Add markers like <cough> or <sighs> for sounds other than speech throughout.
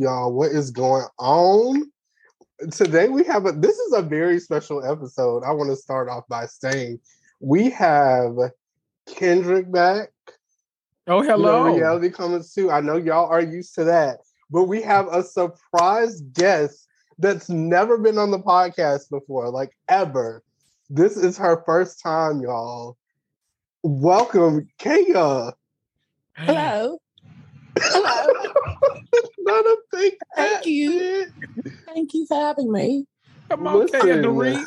Hello, hello, y'all. What is going on? Today we have a this is a very special episode. I want to start off by saying we have Kendrick back. Oh, hello. You know, Reality Comics Too. I know y'all are used to that, but we have a surprise guest that's never been on the podcast before, like ever. This is her first time, y'all. Welcome, Kaya. Hello. Hello. <laughs> Not a big Thank you. Thank you for having me. Come on, Kaya Listen. Dorit.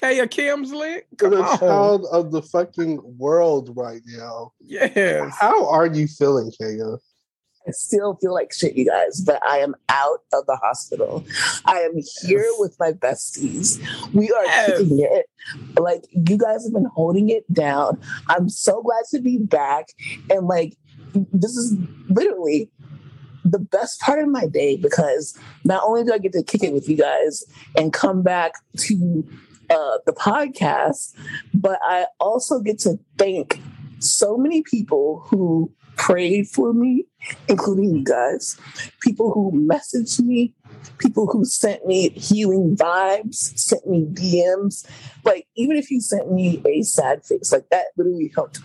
Kaya Kimsley. To Come the on. child of the fucking world right now. Yes. How are you feeling, Kaya? I still feel like shit, you guys, but I am out of the hospital. I am here Yes. with my besties. We are Yes. kicking it. Like, you guys have been holding it down. I'm so glad to be back. And, like, this is literally the best part of my day because not only do I get to kick it with you guys and come back to uh, the podcast, but I also get to thank so many people who prayed for me, including you guys, people who messaged me, people who sent me healing vibes, sent me DMs. Like, even if you sent me a sad face, like that literally helped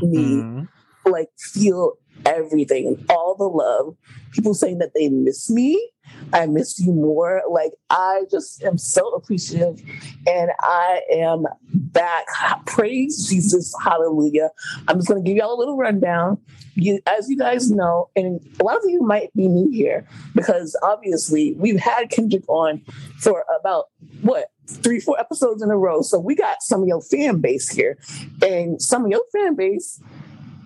me Mhm. Like feel everything and all the love. People saying that they miss me. I miss you more. Like I just am so appreciative and I am back. Praise Jesus. Hallelujah. I'm just gonna give y'all a little rundown. You as you guys know, and a lot of you might be new here because obviously we've had Kendrick on for about what three, four episodes in a row. So we got some of your fan base here. And some of your fan base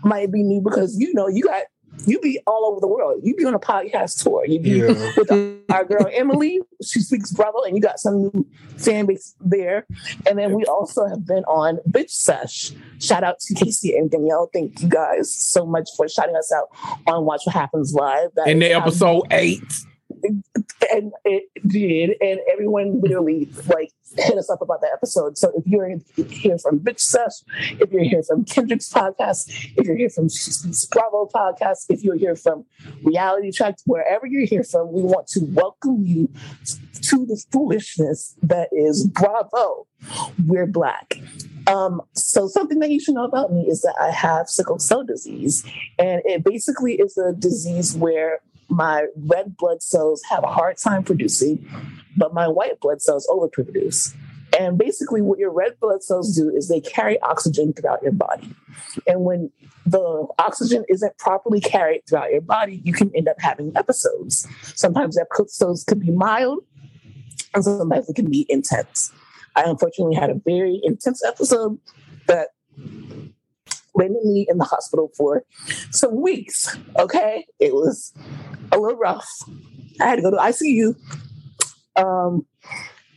might be new because you know you got you be all over the world. You be on a podcast tour. You be Yeah. <laughs> with our girl Emily. She speaks Bravo, and you got some new fan base there. And then we also have been on Bitch Sesh. Shout out to Casey and Danielle. Thank you guys so much for shouting us out on Watch What Happens Live. That In the episode eight. And it did, and everyone literally like hit us up about the episode. So if you're here from Bitch Sesh, if you're here from Kendrick's podcast, if you're here from Bravo podcast, if you're here from Reality Check, wherever you're here from, we want to welcome you to the foolishness that is Bravo. We're black. Um, so something that you should know about me is that I have sickle cell disease, and it basically is a disease where my red blood cells have a hard time producing, but my white blood cells overproduce. And basically, what your red blood cells do is they carry oxygen throughout your body. And when the oxygen isn't properly carried throughout your body, you can end up having episodes. Sometimes episodes can be mild, and sometimes it can be intense. I unfortunately had a very intense episode that landed me in the hospital for some weeks. Okay, it was a little rough. I had to go to ICU, um,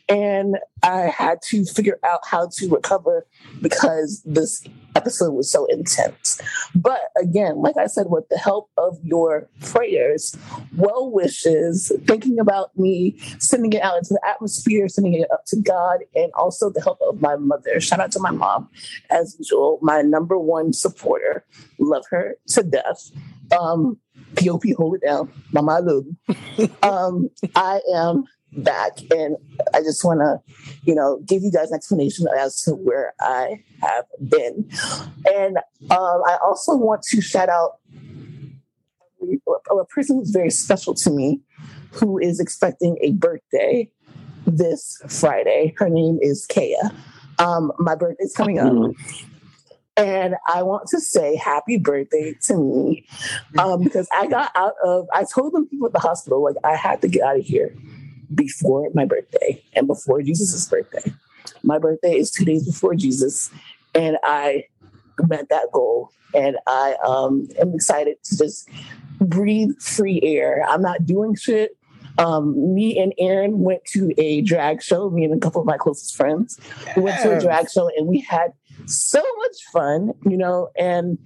and I had to figure out how to recover because this episode was so intense. But again, like I said, with the help of your prayers, well wishes, thinking about me, sending it out into the atmosphere, sending it up to God, and also the help of my mother. Shout out to my mom, as usual, my number one supporter. Love her to death. Um, POP, hold it down. Mama, I love you. <laughs> um, I am back, and I just want to, you know, give you guys an explanation as to where I have been. And um, I also want to shout out a, person who's very special to me, who is expecting a birthday this Friday. Her name is Kaya. Um, my birthday's coming up. And I want to say happy birthday to me um, because I got out of, I told them people at the hospital, like, I had to get out of here before my birthday and before Jesus's birthday. My birthday is two days before Jesus, and I met that goal. And I um, am excited to just breathe free air. I'm not doing shit. Um, me and Aaron went to a drag show, me and a couple of my closest friends. We went to a drag show and we had so much fun, you know, and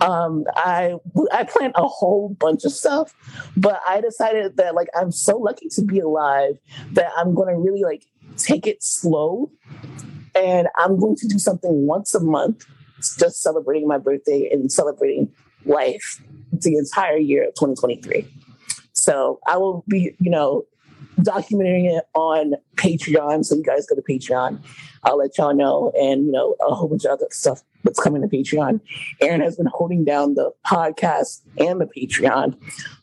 um, I I planned a whole bunch of stuff, but I decided that like I'm so lucky to be alive that I'm going to really like take it slow, and I'm going to do something once a month, just celebrating my birthday and celebrating life the entire year of 2023. So I will be, you know, documenting it on Patreon. So you guys go to Patreon. I'll let y'all know, and you know, a whole bunch of other stuff that's coming to Patreon. Aaron has been holding down the podcast and the Patreon.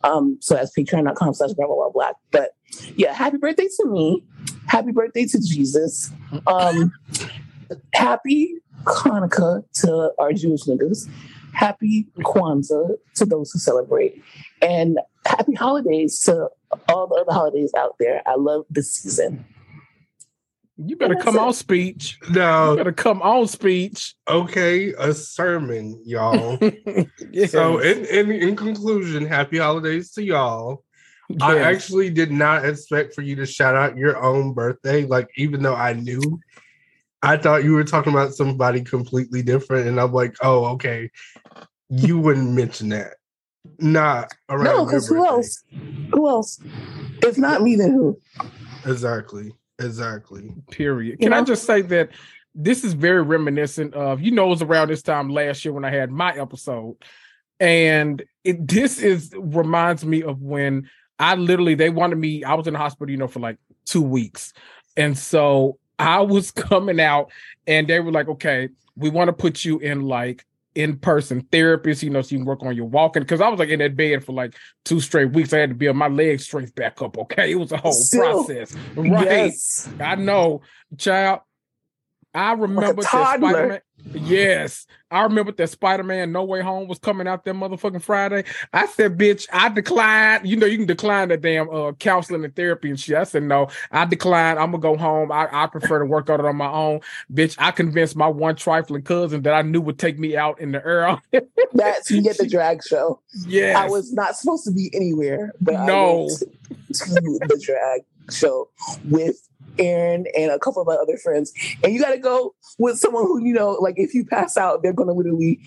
Um, so that's patreon.com slash black. But yeah, happy birthday to me. Happy birthday to Jesus. Um, happy Hanukkah to our Jewish niggas. Happy Kwanzaa to those who celebrate. And happy holidays to all the other holidays out there. I love this season. You better come it. on speech. No. You No, better come on speech. okay, a sermon, y'all. Yes. <laughs> So, in, in in conclusion, happy holidays to y'all. I actually did not expect for you to shout out your own birthday. Like, even though I knew, I thought you were talking about somebody completely different, and I'm like, oh, okay, you wouldn't mention that. Not around. No, because who else? Who else? If not me, then who? Exactly. Exactly. period. You Can I just say that this is very reminiscent of you know it was around this time last year when I had my episode, and it this is reminds me of when I literally they wanted me. I was in the hospital, you know, for like two weeks, and so I was <laughs> coming out, and they were like, "Okay, we want to put you in like." In-person therapist, you know, so you can work on your walking. Cause I was like in that bed for like two straight weeks. I had to build my leg strength back up. Okay. It was a whole Still, process. Right. Yes. I know, child. I remember that. Spider-Man. Yes, I remember that Spider-Man No Way Home was coming out that motherfucking Friday. I said, "Bitch, I declined." You know, you can decline that damn uh, counseling and therapy and shit. I said, "No, I declined. I'm gonna go home. I, I prefer to work on it on my own." Bitch, I convinced my one trifling cousin that I knew would take me out in the air. <laughs> That's you get the <laughs> drag show. yes, I was not supposed to be anywhere, but I No. to the drag show with Aaron and a couple of my other friends. And you got to go with someone who, you know, like if you pass out, they're going to literally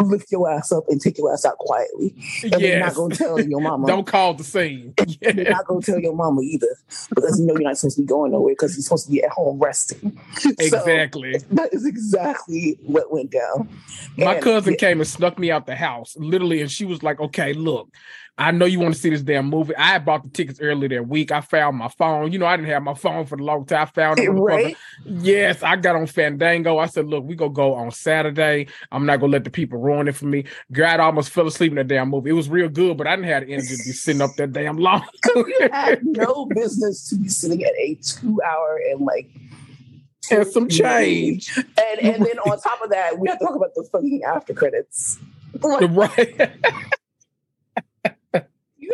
lift your ass up and take your ass out quietly. And they're not going to tell your <laughs> mama. Don't call the scene. <laughs> They're not going to tell your mama either because you know you're not supposed to be going nowhere because you're supposed to be at home resting. <laughs> So Exactly. that is exactly what went down. My And- cousin came and snuck me out the house, literally, and she was like, "Okay, look, I know you want to see this damn movie. I bought the tickets earlier that week. I found my phone. You know, I didn't have my phone for a long time. I found it. Right? Yes, I got on Fandango. I said, "Look, we gonna go on Saturday. I'm not gonna let the people ruin it for me." God, I almost fell asleep in that damn movie. It was real good, but I didn't have the energy to be sitting up that damn long. <laughs> you had <laughs> no business to be sitting at a two hour and like and some change, and and then on top of that we have to talk about the fucking after credits <laughs> right?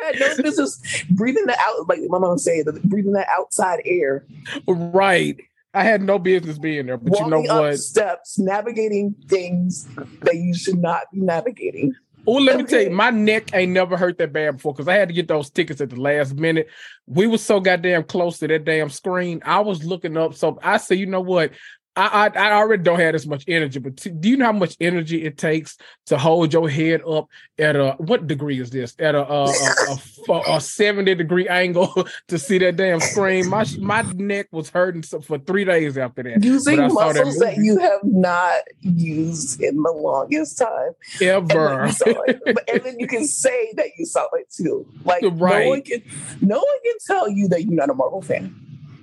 You had no business breathing the out like my mom said breathing that outside air right. I had no business being there, but you walking know up what? steps navigating things that you should not be navigating Oh, let me tell you, my neck ain't never hurt that bad before because I had to get those tickets at the last minute. We were so goddamn close to that damn screen. I was looking up, so I said, you know what? I I, I already don't have as much energy, but t- do you know how much energy it takes to hold your head up at a what degree is this? At a a, a, a, <laughs> a seventy degree angle <laughs> to see that damn screen. My my neck was hurting for three days after that. using saw that muscles that, you have not used in the longest time and Ever. it. <laughs> But- and then you can say that you saw it too like Right. no one can no one can tell you that you're not a marvel fan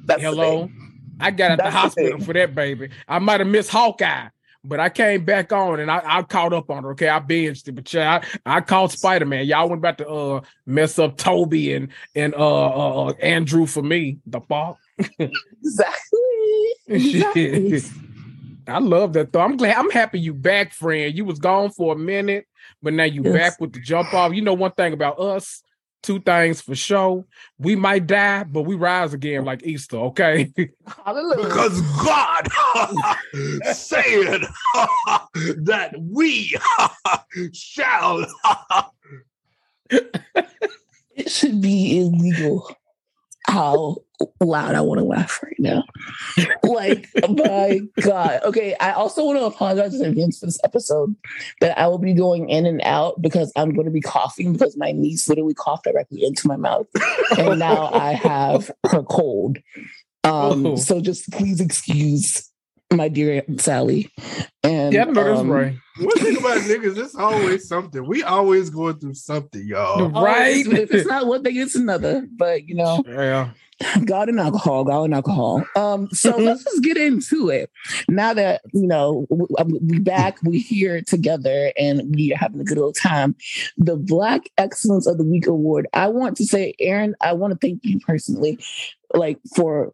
that's the Hello. thing. I got out the That's the hospital thing. for that baby. I might have missed Hawkeye, but I came back on and I, I caught up on her. Okay, I binged it, but yeah, I, I called Spider Man. Y'all went about to uh mess up Tobey and and uh, uh uh, Andrew for me. The fuck. exactly <laughs> exactly I love that though. I'm glad. I'm happy you back, friend. You was gone for a minute, but now you Yes. back with the jump off. You know one thing about us. Two things for sure. We might die, but we rise again like Easter. Okay. hallelujah Because God <laughs> said <laughs> that we <laughs> shall. it should be illegal how loud I want to laugh right now. Like, my God. Okay, I also want to apologize in advance for this episode that I will be going in and out because I'm going to be coughing because my niece literally coughed directly into my mouth. And now I have her cold. Um, Oh. so just please excuse my dear Sally. And Yeah, I that's um, right. One thing about niggas, it's always something. We always going through something, y'all. Right? Right. If, if it's not one thing, it's another. But you know, Yeah. God and alcohol, God and alcohol. Um, so let's just get into it. Now that you know we, we back, we here together, and we are having a good old time. The Black Excellence of the Week award. I want to say, Aaron, I want to thank you personally, like for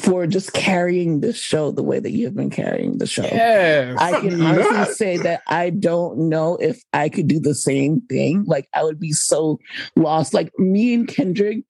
for just carrying this show the way that you have been carrying the show. Yes. I can <laughs> honestly say that I don't know if I could do the same thing. Like I would be so lost. Like me and Kendrick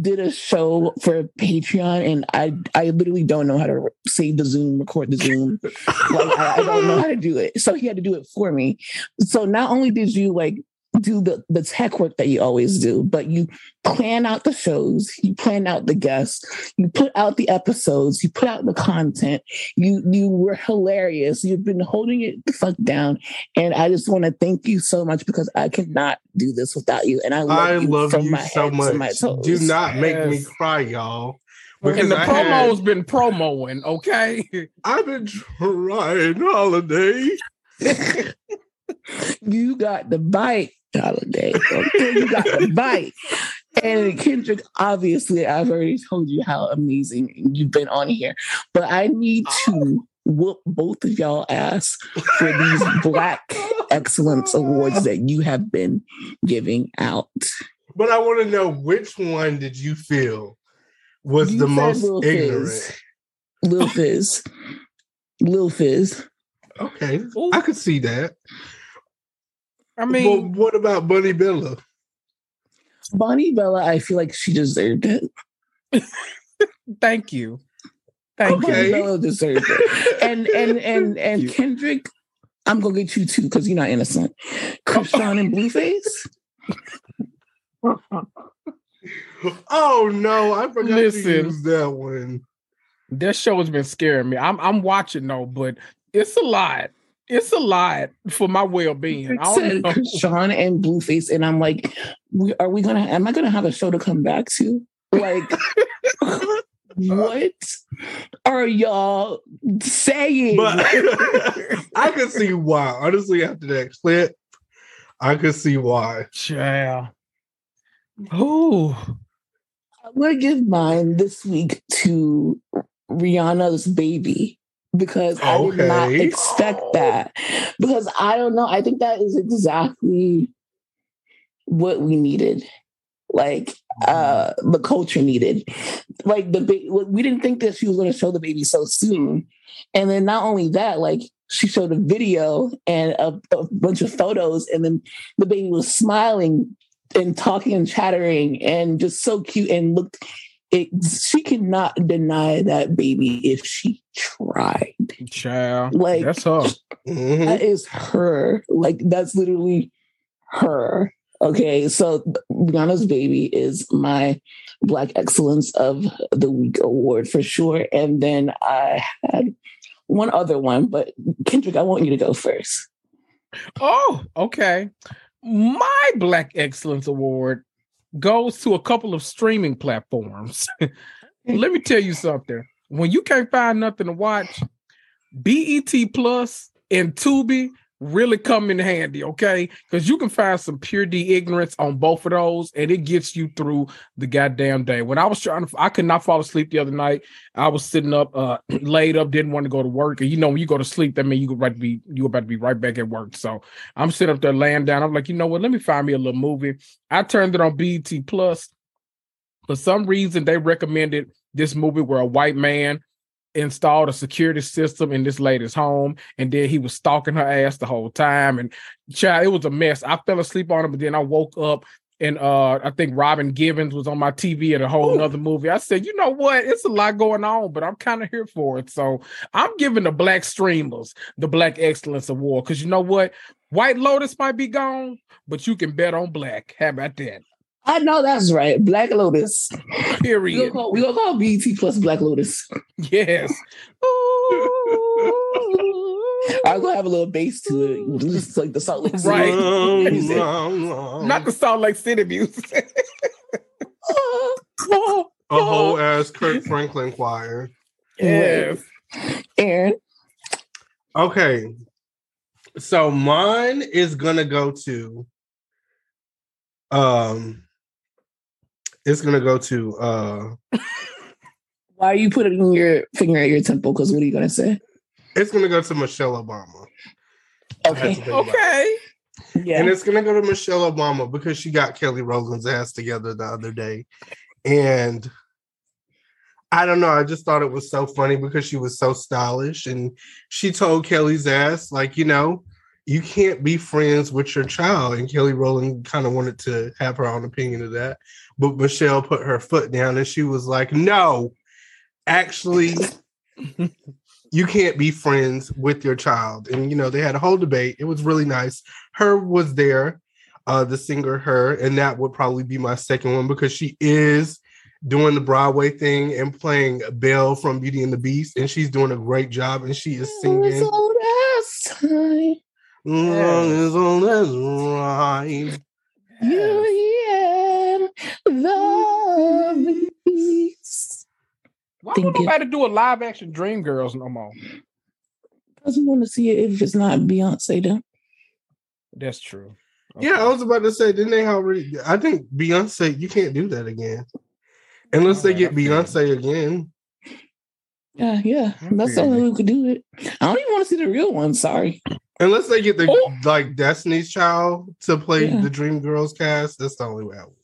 did a show for Patreon, and I I literally don't know how to save the Zoom, record the Zoom. <laughs> like I, I don't know how to do it. So he had to do it for me. So not only did you like do the the tech work that you always do, but you plan out the shows, you plan out the guests, you put out the episodes, you put out the content. You you were hilarious. You've been holding it the fuck down, and I just want to thank you so much because I cannot do this without you. And I love I you love from you my so head to my much. toes. Do not make me cry, y'all. and the I had- promo's been promoing, okay? <laughs> I've been trying holiday. <laughs> you got the bite, holiday. Okay, you got the bite. And Kendrick, obviously, I've already told you how amazing you've been on here, but I need to whoop both of y'all ass for these <laughs> Black Excellence Awards that you have been giving out. But I want to know which one did you feel was You the most Lil ignorant? Fizz. Lil Fizz. Lil Fizz. Okay, I could see that. I but mean, what about Bunny Bella? Bonnie Bella, I feel like she deserved it. <laughs> thank you. Thank Okay. Bonnie Bella deserved it. <laughs> And and and and. Kendrick, I'm gonna get you too because you're not innocent. Chrisean and Blueface. <laughs> Oh no, I forgot Listen. to use that one. you. That show has been scaring me. I'm I'm watching though, but it's a lot. It's a lot for my well being. I said don't know. Chrisean and Blueface, and I'm like, we, are we gonna? Am I gonna have a show to come back to? Like, <laughs> what are y'all saying? But <laughs> I could see why. Honestly, after that clip, I could see why. Child. Ooh. I'm gonna give mine this week to Rihanna's baby because I did not expect that. Because I don't know. I think that is exactly what we needed. Like uh the culture needed. Like the ba- we didn't think that she was gonna show the baby so soon. And then not only that, like she showed a video and a, a bunch of photos, and then the baby was smiling and talking and chattering and just so cute and looked it, she cannot deny that baby if she tried Child. Like- that's her. Mhm. that is her like that's literally her okay so rihanna's baby is my black excellence of the week award for sure and then i had one other one but kendrick i want you to go first Oh, okay. My Black Excellence Award goes to a couple of streaming platforms. <laughs> Let me tell you something. When you can't find nothing to watch, BET Plus and Tubi really come in handy, okay? Because you can find some pure D ignorance on both of those, and it gets you through the goddamn day. When I was trying to, I could not fall asleep the other night. I was sitting up, uh, <clears throat> laid up, didn't want to go to work, and you know when you go to sleep, that means you go right to be you about to be right back at work. So I'm sitting up there laying down. I'm like, you know what? Let me find me a little movie. I turned it on BET Plus. For some reason, they recommended this movie where a white man installed a security system in this lady's home, and then he was stalking her ass the whole time. And child, it was a mess. I fell asleep on it, but then I woke up and uh I think Robin Givens was on my TV at a whole Ooh. nother movie. I said, you know what? It's a lot going on, but I'm kind of here for it. So I'm giving the black streamers the Black Excellence Award because you know what? White Lotus might be gone, but you can bet on black. How about that? I know that's right black lotus we gonna Period. call, we gonna call BET plus black lotus Yes. <laughs> i'm gonna have a little bass to it just like the salt lake City Right. music. Not the Salt Lake City music. a whole ass Kirk Franklin choir. yes. Aaron, Okay. So mine is gonna go to um it's gonna go to uh <laughs> Why are you putting your finger at your temple? Because what are you gonna say? it's gonna go to Michelle Obama. I had to Okay. think about it. Okay. Yeah. And it's gonna go to Michelle Obama because she got Kelly Rowland's ass together the other day. And I don't know, I just thought it was so funny because she was so stylish and she told Kelly's ass, like, you know, you can't be friends with your child. And Kelly Rowland kind of wanted to have her own opinion of that. But Michelle put her foot down and she was like, no, actually, <laughs> you can't be friends with your child. And you know, they had a whole debate. It was really nice. H.E.R. was there, uh, the singer H.E.R., and that would probably be my second one because she is doing the Broadway thing and playing Belle from Beauty and the Beast, and she's doing a great job. And she is singing So last time "Long as all that's right." you hear the beats. Why Thank would you. nobody do a live action Dreamgirls no more? Doesn't want to see it if it's not Beyonce though. That's true. Yeah, I was about to say, didn't they already? I think Beyonce, you can't do that again, unless they get Beyonce again. Yeah, yeah. I That's the only you. way we could do it. I don't even want to see the real one. Sorry. Unless they get the Oh. like Destiny's Child to play Yeah. the Dream Girls cast, that's the only way I would want to see.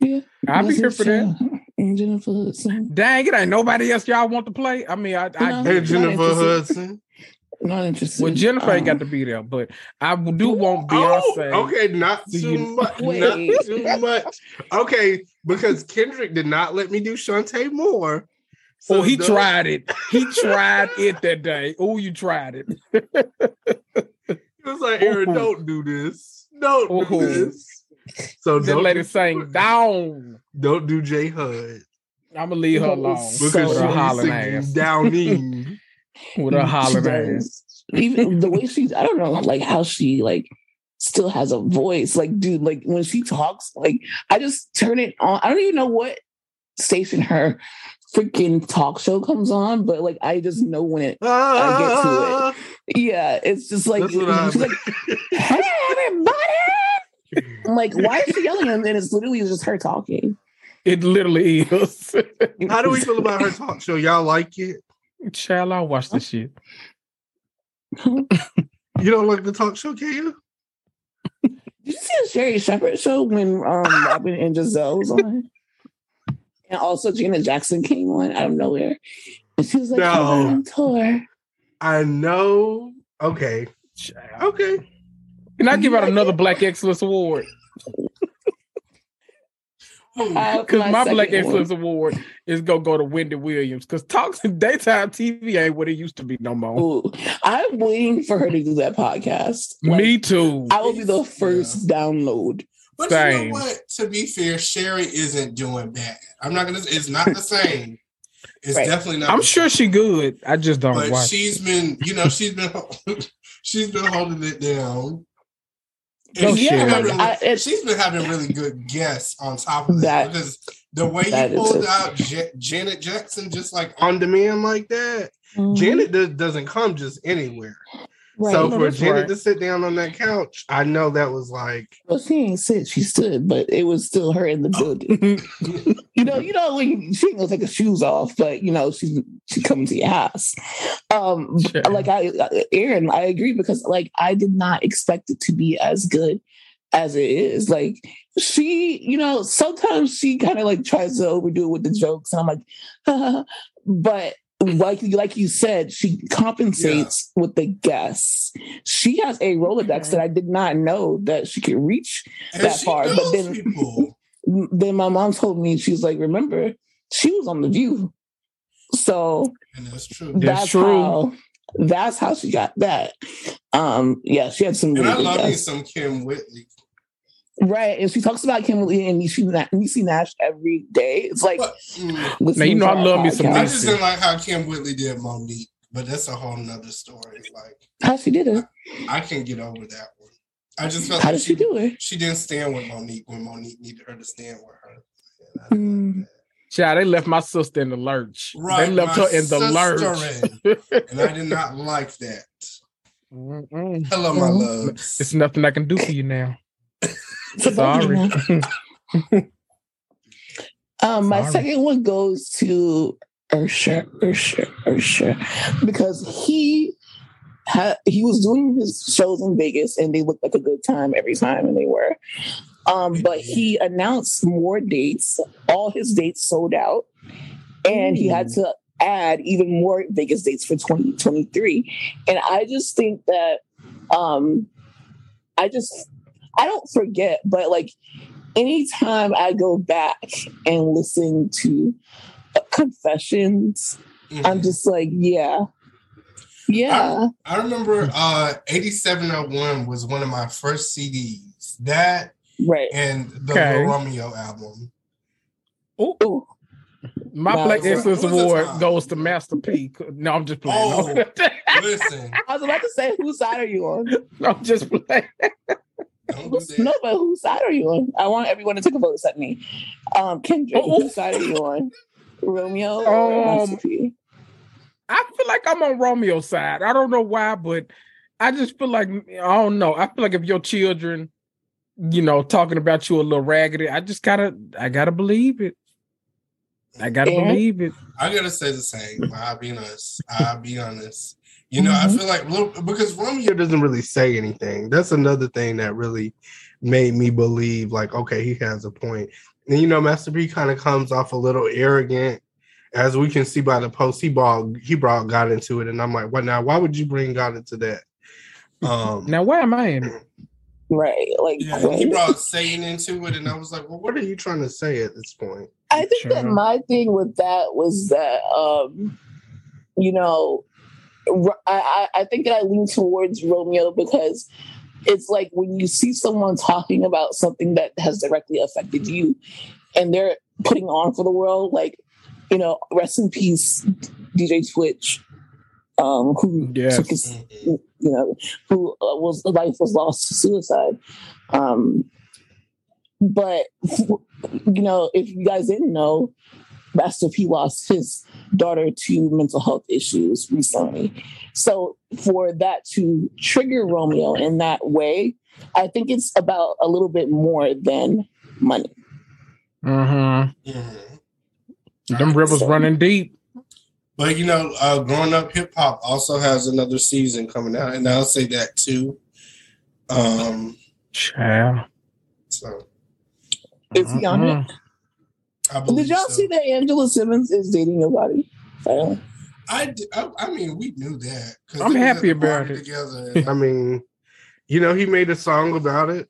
Yeah. I'll be here for that. And Jennifer Hudson. Dang, it ain't nobody else y'all want to play. I mean, I, I No. Jennifer interested. Hudson. Not interested. well, Jennifer ain't got Um, to be there, but I do want Beyonce. Oh, okay, not too you- much. <laughs> Wait. Not too much. Okay, because Kendrick did not let me do Chante Moore. oh, he the- tried it. He tried <laughs> it that day. Oh, you tried it. He was like, Aaron, Oh. don't do this. Don't do Oh. this. So That don't lady do, sang down. don't do J Hud I'm gonna leave her alone because her she's hollering singing ass. downing. <laughs> With her She hollering ass. Even the way she's, I don't know, like how she like still has a voice. Like, dude, like when she talks, like I just turn it on. I don't even know what station her freaking talk show comes on, but like I just know when it. Ah, <laughs> Yeah, it's just like That's she's like, "Hey, everybody!" I'm like, why is she yelling? And it's literally just her talking. It literally is. How do we feel about her talk show? Y'all like it? Child, I watch this shit. You don't like the talk show, can you? Did you see the Sherri Shepherd show when um, Robin and Giselle was on? And also Janet Jackson came on out of nowhere. And she was like, No. I'm on tour. I know. Okay. Okay. Can I give out another? Black Excellence Award? Oh, because my, second Black one. Excellence Award is gonna go to Wendy Williams. Because talks <laughs> daytime TV ain't what it used to be no more. Ooh, I'm waiting for her to do that podcast. Like, Me too. I will be the first download. But you know what? To be fair, Sherri isn't doing bad. I'm not gonna. It's not the same. It's Right. definitely not. I'm the sure same. she good. I just don't But watch. she's been, you know, she's been, <laughs> she's been holding it down. No And she's, shit. been Yeah, having, I, she's been having really good guests on top of That- that because the way that you pulled out Ja- Janet Jackson, just like On demand like that. Mhm. Janet does, doesn't come just anywhere. Right. So No, for that's Janet right. to sit down on that couch, I know that was like, well, she ain't sit, she stood, but it was still her in the building. <laughs> you know, you know, when she ain't gonna take her shoes off, but you know, she's she comes to your house. Um, Sure. like I, Aaron, I agree because like I did not expect it to be as good as it is. Like she, you know, sometimes she kind of like tries to overdo it with the jokes, and I'm like, <laughs> but like like you said, she compensates with the guests. She has a Rolodex Okay. that I did not know that she could reach and that far, but then- people. <laughs> then my mom told me she's like, remember, she was on the view. So And that's true. That's that's, true. how that's how she got that. Um, yeah, she had some And really I love me some Kym Whitley. Right. And she talks about Kimberly and Niecy Na- Niecy Nash every day. It's like But mm, Now, you know I love me some I podcast. Just didn't like how Kym Whitley did Mo'Nique, but that's a whole nother story. Like How she did it? I can't get over that one. I just felt How like did she do it? she didn't stand with Mo'Nique when Mo'Nique needed her to stand with her. And didn't Mm. like they left my sister in the lurch. Right, they left her in the lurch. sister and I did not like that. <laughs> Mm-mm. Hello, my love. loves. It's nothing I can do for you now. <laughs> Sorry. <laughs> Um, my Sorry. second one goes to Ursher, Ursher, Ursher, because he had he was doing his shows in Vegas and they looked like a good time every time, and they were. Um, but he announced more dates. All his dates sold out, and he had to add even more Vegas dates for 2023. And I just think that um, I just I don't forget, but like anytime I go back and listen to uh, confessions, Mhm. I'm just like, yeah, yeah, I remember uh 8701 was one of my first CDs. That right. and the Okay. Romeo album. Ooh, My Wow. Black What- Excellence what was the Award goes to Master P. No, I'm just playing. Oh. <laughs> Listen, I was about to say, whose side are you on? <laughs> I'm just playing. Don't do that. No, but whose side are you on? I want everyone to take a vote at me. Um, Kendrick, Oh. whose side are you on? Romeo <laughs> or Um, Master P? I feel like I'm on Romeo's side. I don't know why, but I just feel like I don't know. I feel like if your children, you know, talking about you a little raggedy, I just gotta, I gotta believe it. I gotta Yeah. believe it. I gotta say the same. I'll be honest. I'll be honest. You know, I Mhm. feel like Lil- because Romeo Romeo doesn't really say anything. That's another thing that really made me believe, like, okay, he has a point. And you know, Master P kind of comes off a little arrogant, as we can see by the post. He brought he brought God into it, and I'm like, what now? Why would you bring God into that? Um, Now, why am I in it? <clears throat> Right, like yeah, he brought Satan into it, and I was like, well, what are you trying to say at this point? I think that my thing with that was that, um, you know, Ro- I, I think that I lean towards Romeo because it's like when you see someone talking about something that has directly affected you and they're putting on for the world, like, you know, rest in peace, DJ Twitch, um, who took his you know, who uh, was life was lost to suicide. Um, but you know, if you guys didn't know, Master P lost his daughter to mental health issues recently. So for that to trigger Romeo in that way, I think it's about a little bit more than money. Mm-hmm. Mhm. Them rivers So- running deep. But you know, uh, growing up hip hop also has another season coming out, and I'll say that too. Um, Child. so Is he on it? I Did y'all so. see that Angela Simmons is dating nobody? Finally. I, d- I, I mean, we knew that. I'm they was at happy about it. Together, and I mean, you know, he made a song about it.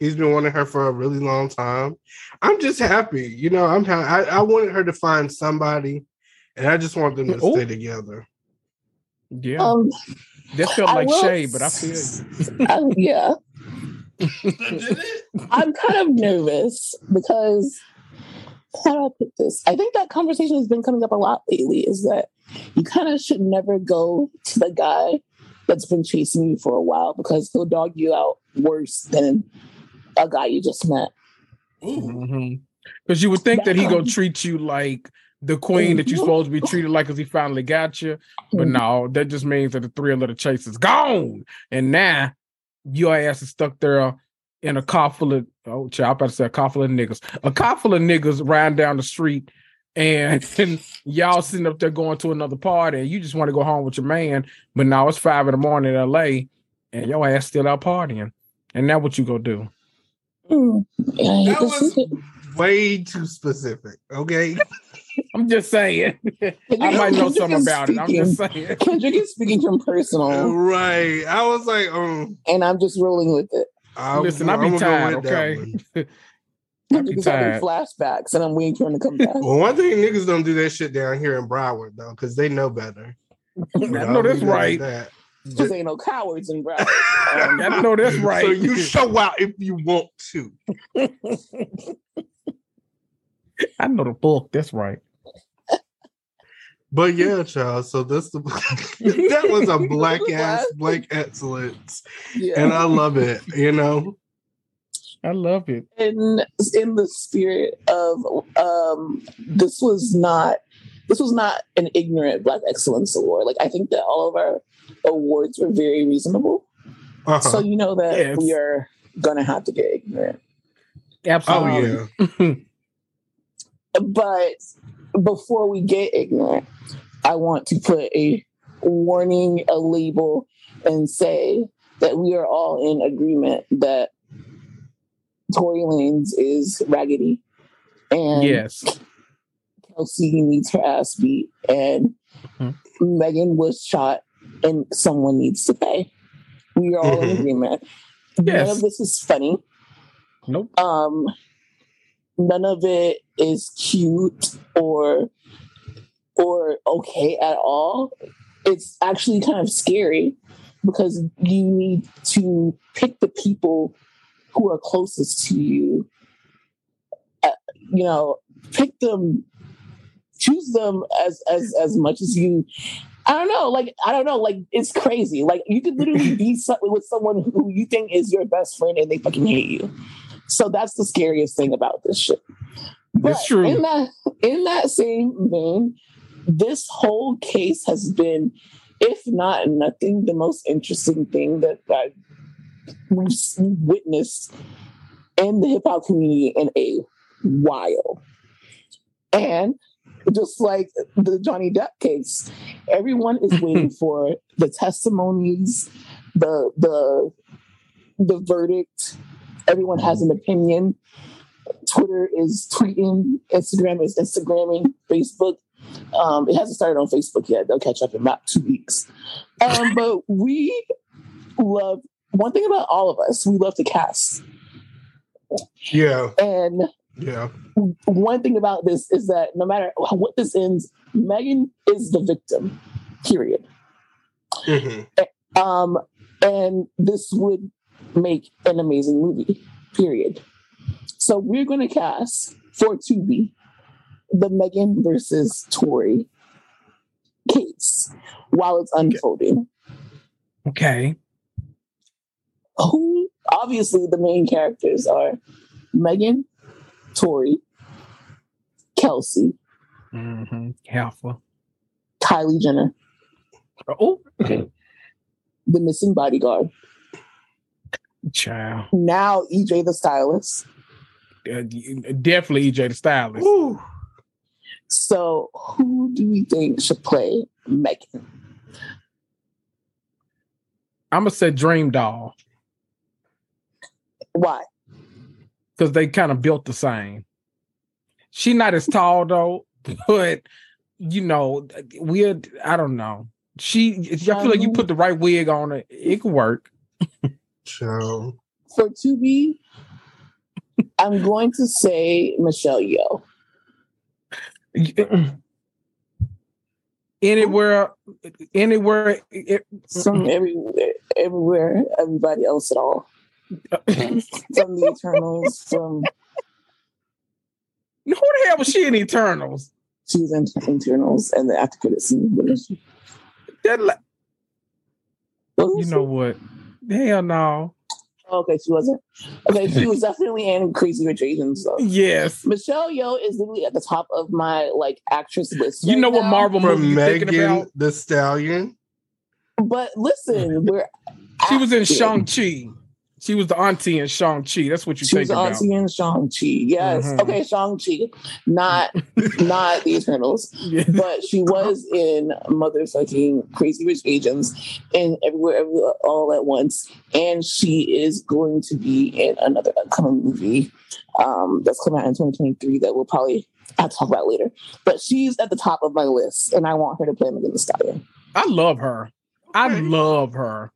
He's been wanting her for a really long time. I'm just happy. You know, I'm ha- I, I wanted her to find somebody, and I just want them to Oh. stay together. Yeah. Um, that felt I like will shade, but I feel you. I- yeah. <laughs> I'm kind of nervous because how do I put this? I think that conversation has been coming up a lot lately. Is that you kind of should never go to the guy that's been chasing you for a while because he'll dog you out worse than a guy you just met. Ooh, Because you would think that he gonna treat you like the queen that you're supposed to be treated like because he finally got you. But Mhm. no, that just means that the thrill of the chase is gone. And now your ass is stuck there in a car full of oh child, I'm about to say a car full of niggas. A car full of niggas riding down the street and, <laughs> and y'all sitting up there going to another party and you just want to go home with your man, but now it's five in the morning in LA and your ass still out partying. And now what you gonna do? Mm. Yeah, I hate that was. Way too specific. Okay. <laughs> I'm just saying. <laughs> I might know something is about it. I'm just saying. Kendrick is speaking from personal, right. I was like, um, and I'm just rolling with it. I'm, Listen, I be I'm tired, okay? one. <laughs> I Kendrick be is having tired. flashbacks, and I'm waiting for him to come back. Well, one thing niggas don't do that shit down here in Broward though, because they know better. <laughs> I know that's right. That. Because ain't no cowards in Broward. <laughs> Um, I know that's right. So you show out if you want to. I know the book. That's right. But yeah, child. So that's the <laughs> that was a <laughs> black ass black excellence, yeah. and I love it. You know, I love it. in in the spirit of um this was not this was not an ignorant black excellence award like i think that all of our awards were very reasonable Uh-huh. so you know that Yes. we are gonna have to get ignorant Absolutely. oh Absolutely. yeah. <laughs> but before we get ignorant i want to put a warning a label and say that we are all in agreement that Tory Lanez is raggedy and yes. Kelsey needs her ass beat, and Mhm. Megan was shot, and someone needs to pay. We are all in <laughs> agreement. None of this is funny. Nope. Um, none of it is cute or or okay at all. It's actually kind of scary because you need to pick the people who are closest to you. Uh, you know, pick them, choose them as as as much as you. I don't know, like I don't know, like it's crazy. Like you could literally <laughs> be with someone who you think is your best friend and they fucking hate you. So that's the scariest thing about this shit. It's true. In that in that same vein, this whole case has been, if not nothing, the most interesting thing that I, we've witnessed in the hip hop community in a while. And just like the Johnny Depp case, everyone is <laughs> waiting for the testimonies, the the the verdict. Everyone has an opinion. Twitter is tweeting, Instagram is Instagramming, Facebook. Um, it hasn't started on Facebook yet. They'll catch up in about two weeks. Um, but we love one thing about all of us. We love to cast, Yeah. and Yeah. one thing about this is that no matter what this ends, Megan is the victim. Period. Mhm. Um, and this would make an amazing movie. Period. So we're going to cast for Tubi the Megan versus Tory case while it's unfolding. Okay. Who obviously the main characters are Megan, Tory, Kelsey, Mm-hmm. Alpha. Kylie Jenner, Oh, the missing bodyguard. Child. Now EJ the stylist. Uh, definitely EJ the stylist. Woo. So who do we think should play Megan? I'm gonna say Dream Doll Why? because they kind of built the same. She not as tall though, <laughs> but you know, weird. I don't know. She, I feel like you put the right wig on it, it could work. <laughs> So For Tubi, I'm going to say Michelle Yeoh. Anywhere, uh, uh, anywhere. It, From everywhere, everywhere, everybody else at all. Uh, <laughs> from the Eternals, from who the hell was she in Eternals? she was in Eternals and the after credit scene. What is she? That, li- What you know what? Hell no. Okay, she wasn't. Okay, she was <laughs> definitely in Crazy Rich Asians though. Yes. Michelle Yeoh is literally at the top of my like actress list. You right know what now. Marvel movie you thinking Megan about? the Stallion. But listen, we're She was in. Shang Chi. She was the auntie in Shang Chi. That's what you She think was about. auntie in Shang Chi. Yes. Mhm. Okay, Shang Chi, not <laughs> not the Eternals, Yeah. but she was in motherfucking Crazy Rich Asians and everywhere, everywhere, all at once. And she is going to be in another upcoming movie um, that's coming out in 2023 that we'll probably have to talk about later. But she's at the top of my list, and I want her to play Megan Thee Stallion. I love her. I love her.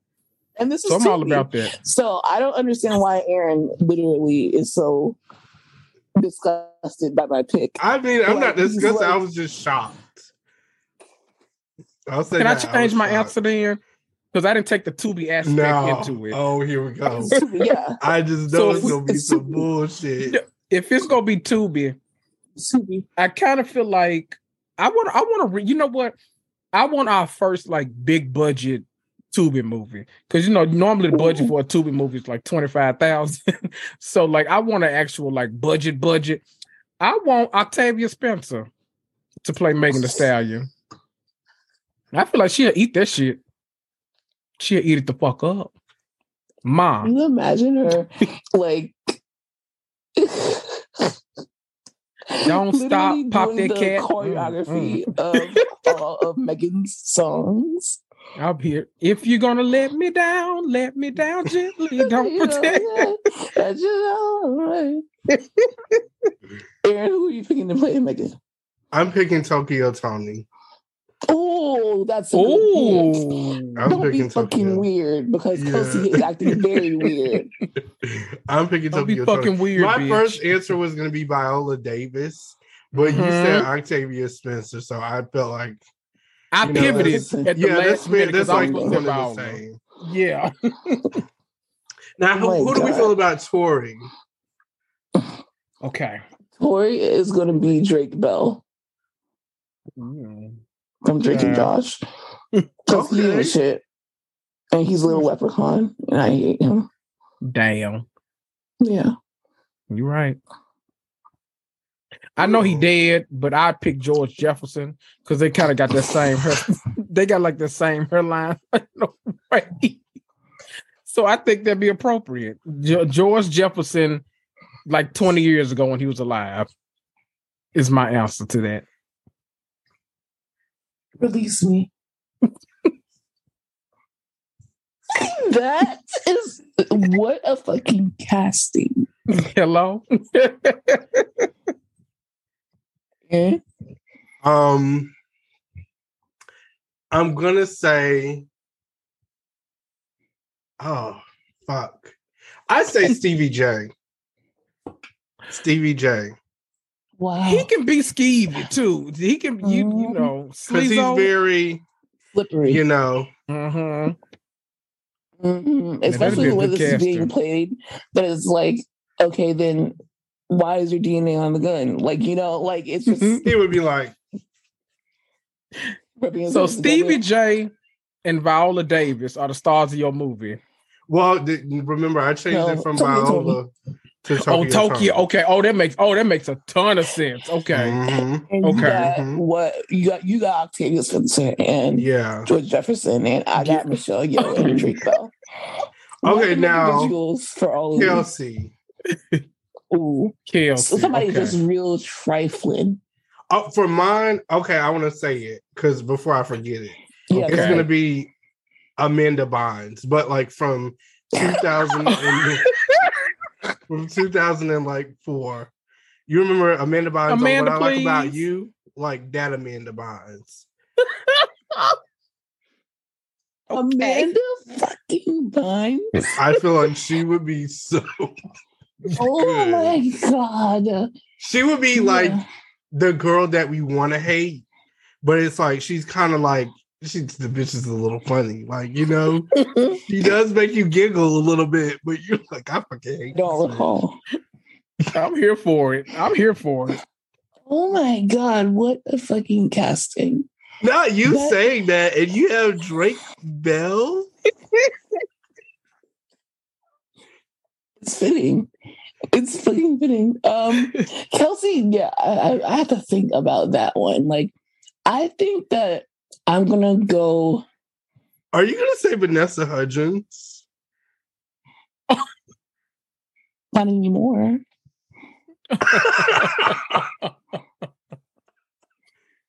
And this is So I'm all Tubi. about that. So I don't understand why Aaron literally is so disgusted by my pick. I mean, I'm not Like, he's disgusted. I was just shocked. I'll say Can I that. change was my shocked. answer then? Because I didn't take the Tubi aspect No. into it. Oh, here we go. yeah, <laughs> I just know it's it's- gonna be it's some Tubi. bullshit. If it's gonna be Tubi, Tubi. I kind of feel like I want. I want to. Re- you know what? I want our first like big budget Tubi movie because you know normally the budget for a Tubi movie is like twenty five thousand. <laughs> so like I want an actual like budget budget. I want Octavia Spencer to play Megan Thee Stallion. I feel like she'll eat that shit. She'll eat it the fuck up. Mom. Can you imagine her <laughs> like Don't <laughs> stop, pop that the cat. Mm, choreography of all of Megan's songs. I'll be here. If you're gonna let me down, let me down gently. <laughs> Don't You know, protect. that's just all right. <laughs> Aaron, who are you picking to play Megan? I'm picking Tokyo Toni. Oh, that's a good pick. Oh, I'm Don't be fucking Tokyo. weird because Yeah. Kelsey is acting very weird. <laughs> I'm picking don't be Tokyo Toni. fucking weird. My bitch. first answer was going to be Viola Davis, but you Mhm. said Octavia Spencer, so I felt like I you pivoted that's- at the yeah, last that's minute that's because I was one going of to say. Yeah. <laughs> Now, Oh who, my who do we feel about Tory? Okay. Tory is going to be Drake Bell Mm. from Drake and Josh. <laughs> Because he Okay. ain't shit. And he's a little leprechaun. And I hate him. Damn. Yeah. You're right. I know he dead, but I pick George Jefferson because they kind of got that same hair. <laughs> they got like the same hairline. <laughs> No way. so I think that'd be appropriate. George Jefferson, like 20 years ago when he was alive, is my answer to that. Release me. <laughs> that is what a fucking casting. Hello? Eh? Um, I'm gonna say, oh fuck, I say Stevie J. Stevie J. Wow. he can be skeevy too. He can, you, you Mhm. know, because he's very, slippery. you know, Mhm. Mhm. that'd Especially be the way good this is being played. but it's like, okay, then why is your DNA on the gun? Like, you know, like it's just he would be like, <laughs> So. Stevie J and Viola Davis are the stars of your movie. well, th- remember I changed No, it from Tokyo Viola to Tokyo. oh, Tokyo. Toni. Okay. Oh, that makes oh that makes a ton of sense. Okay. Mhm. And you Okay. got Mhm. what you got you got Octavia Spencer and Yeah. George Jefferson and I got Yeah. Michelle Yeoh and Drake Bell. Okay, now- for all of. Kelsey. <laughs> Ooh. Kelsey. Somebody okay. just real trifling. Oh, for mine, okay, I want to say it because before I forget it, Yeah, it's gonna be Amanda Bynes, but like from <laughs> 2000 and, <laughs> from 2000 and like four. You remember Amanda Bynes? on Amanda, what I like about you, like that Amanda Bynes. Amanda fucking Bynes. I feel like she would be so. <laughs> Oh my god. She would be like Yeah. the girl that we want to hate, but it's like she's kind of like she's the bitch is a little funny, like you know. <laughs> She does make you giggle a little bit, but you're like, I fucking hate don't this bitch. recall. I'm here for it. I'm here for it. Oh my god, what a fucking casting. Not you That- saying that, and you have Drake Bell. <laughs> It's fitting. It's fucking fitting. Um <laughs> Kelsey, yeah, I, I- I have to think about that one. Like, I think that I'm gonna go. Are you gonna say Vanessa Hudgens? <laughs> Not anymore. <laughs>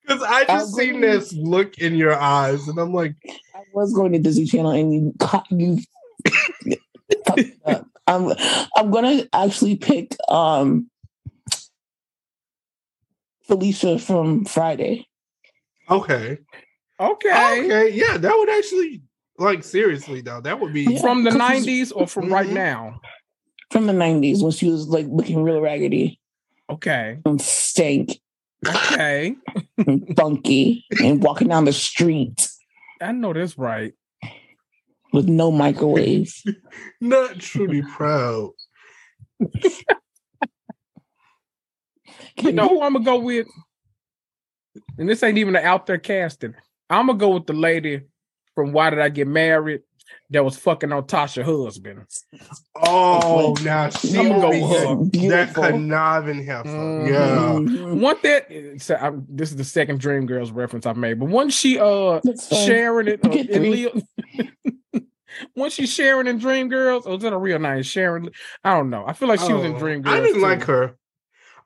Because I just I'm seen this look in your eyes, and I'm like, I was going to Disney Channel, and you caught you. Fucked up. I'm I'm gonna actually pick um Felicia from Friday. okay, Okay. okay, yeah, that would actually, like, seriously though, that would be. Yeah. From the 90s or from right Mhm. now? from the '90s when she was like looking real raggedy Okay. and stank Okay. and funky and walking down the street I know that's right. With no microwave. <laughs> Not truly proud. You know who I'm gonna go with? And this ain't even an out there casting. I'm gonna go with the lady from Why Did I Get Married? that was fucking on Tasha husband. Oh, now she I'ma would go be with that, her. that conniving heifer. Mhm. Yeah. Want that? so I'm, this is the second Dream Girls reference I've made, but once she uh sharing it, uh, Get. Leo, <laughs> once she's sharing in Dream Girls, or is that a real name? Sharon, I don't know. I feel like she was in Oh, Dream Girls. I didn't too. like her.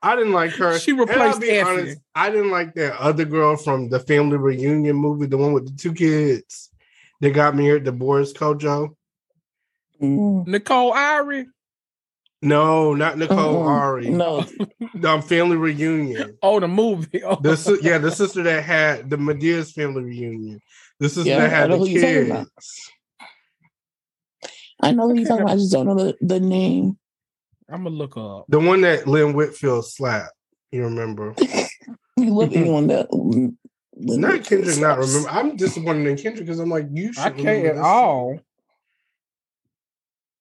I didn't like her. She And I'll replaced be Effie. honest, I didn't like that other girl from the family reunion movie, the one with the two kids that got married to Boris Kodjoe. Mm. Nicole Ari. No, not Nicole Mm-mm. Ari. No, Um, family reunion. <laughs> Oh, the movie. Oh. <laughs> The si- yeah, the sister that had the Madea's family reunion. The sister Yeah, that I had know the who you're kids. I know what you're talking about. I just don't know the, the name. I'm gonna look up. The one that Lynn Whitfield slapped. You remember? <laughs> You love anyone that. Not Kendrick. Not remember. I'm disappointed in Kendrick because I'm like, you. Should I can't at this all.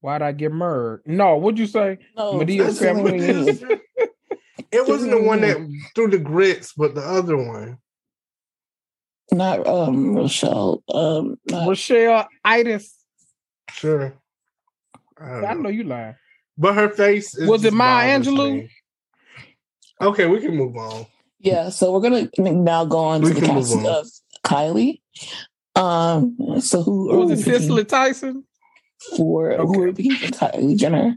Why'd I get murdered? No, what'd you say? No, Madea's that's family family <laughs> It wasn't the one that threw the grits, but the other one. Not um Rochelle. Um, not, Rochelle Aytes. Sure. I, don't I know. know you lying. But her face is Was it just Maya Angelou? Okay, we can move on. yeah. So we're gonna now go on We to the can cast of Kylie. Um. So who Was who it are we Cicely Tyson? for? Who are we picking for Kylie Jenner?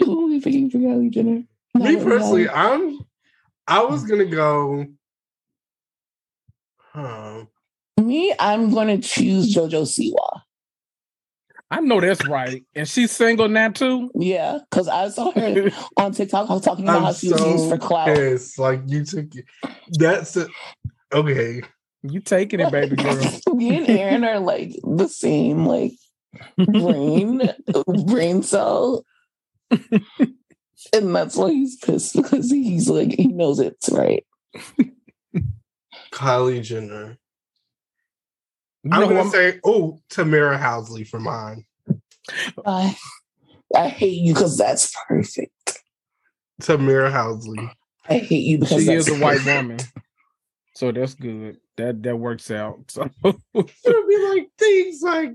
Who are we picking for Kylie Jenner? Now Me personally, have- I'm. I was gonna go. Huh. me, I'm going to choose JoJo Siwa. I know that's right. And she's single now too. Yeah, because I saw her <laughs> on TikTok talking about how I'm she was used for clout. pissed. Like you took it. That's it. Okay. You taking it, baby <laughs> girl. Me and Aaron are like the same, like brain, <laughs> brain cell. and that's why he's pissed because he's like, he knows it's right. Kylie Jenner. You I'm gonna I'm- say, oh, Tamera Housley for mine. I, I hate you because that's perfect. Tamera Housley. I hate you because she that's is a white perfect. woman. So that's good. That that works out. <laughs> So It would be like things like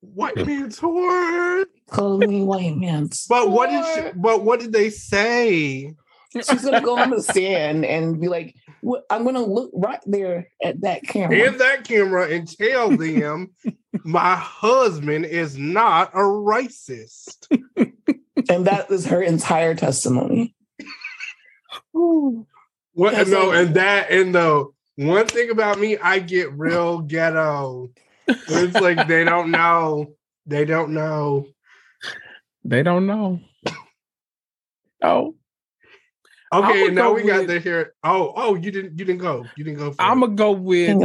white man's whore. Call me white man. But what did she, but what did they say? She's gonna go on the stand and be like, "What? I'm gonna look right there at that camera." In that camera and tell them my husband is not a racist. and that is her entire testimony. What That's no, like- and that and the one thing about me, I get real ghetto. It's like they don't know. They don't know. they don't know. Oh, Okay, I'ma now go we got to hear. Oh, oh, you didn't you didn't go. You didn't go for I'm it. gonna go with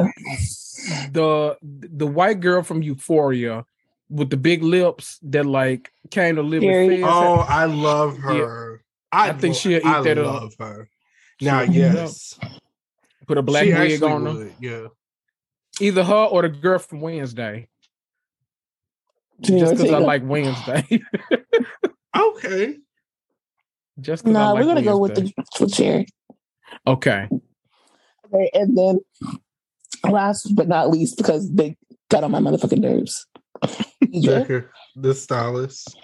the the white girl from Euphoria with the big lips that like came to live Carrie. in Fez. Oh, I love her. I think lo- she'll eat I that up. love her. Now, She'll yes, Put a black she wig actually on her. Yeah. Either her or the girl from Wednesday. Just because I like Wednesday. <laughs> Okay. Just because I Nah, like we're gonna go with Wednesday. the <laughs> with Cherry. Okay. Okay, and then last but not least, because they got on my motherfucking nerves. <laughs> Deidre. Becker, the stylist.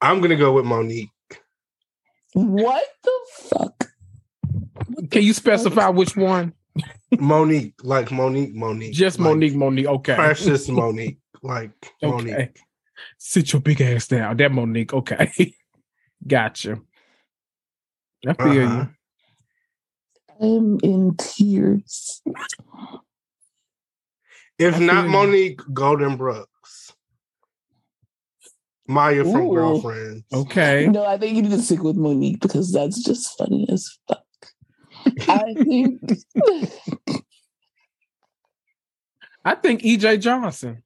I'm gonna go with Mo'Nique. What the fuck? Can you specify which one? Mo'Nique, like Mo'Nique, Mo'Nique. Just like Mo'Nique, Mo'Nique. Okay. Precious <laughs> Mo'Nique, like Mo'Nique. Okay. Sit your big ass down. That Mo'Nique. Okay. Gotcha. I feel Uh-huh. I'm in tears. If not feel you. Mo'Nique, Golden Brooks. Maya from Ooh. Girlfriends. Okay. No, I think you need to stick with Mo'Nique because that's just funny as fuck. I <laughs> think I think EJ Johnson.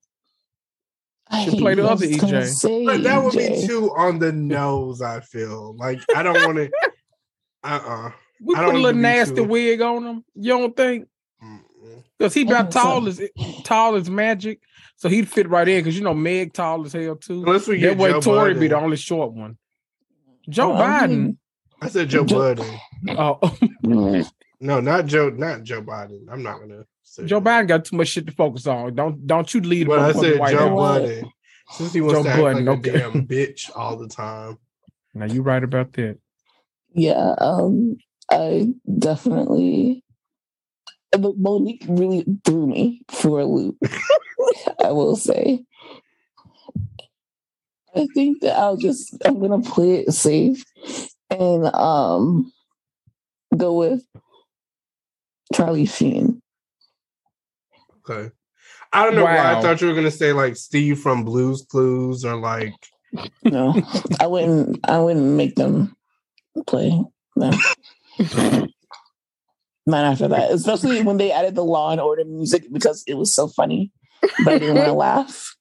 I Should hate play the you. I other gonna EJ. say But that would be too on the nose, I feel. Like I don't want to <laughs> uh-uh. We I put a little nasty too. wig on him. You don't think? Because he about think so. tall as tall as magic. So he'd fit right in because you know Meg tall as hell too. Unless we That get way Joe Tory be the only short one. Joe Oh, Biden. I said Joe Joe- Budden. Oh, <laughs> mm. No, not Joe, not Joe Biden. I'm not gonna Joe Biden got too much shit to focus on. Don't don't you lead Well, I motherfucking said White Joe House. Budden. Since he wants Joe to act Budden, like okay. a damn bitch all the time. Now you right about that. Yeah, um, I definitely. But Mo'Nique really threw me for a loop. <laughs> I will say. I think that I'll just I'm gonna play it safe and um go with Charlie Sheen. Okay. I don't know why I thought you were gonna say like Steve from Blues Clues or like No, I wouldn't. I wouldn't make them play them. Not after that, especially when they added the Law and Order music because it was so funny, but I didn't want to <laughs> laugh.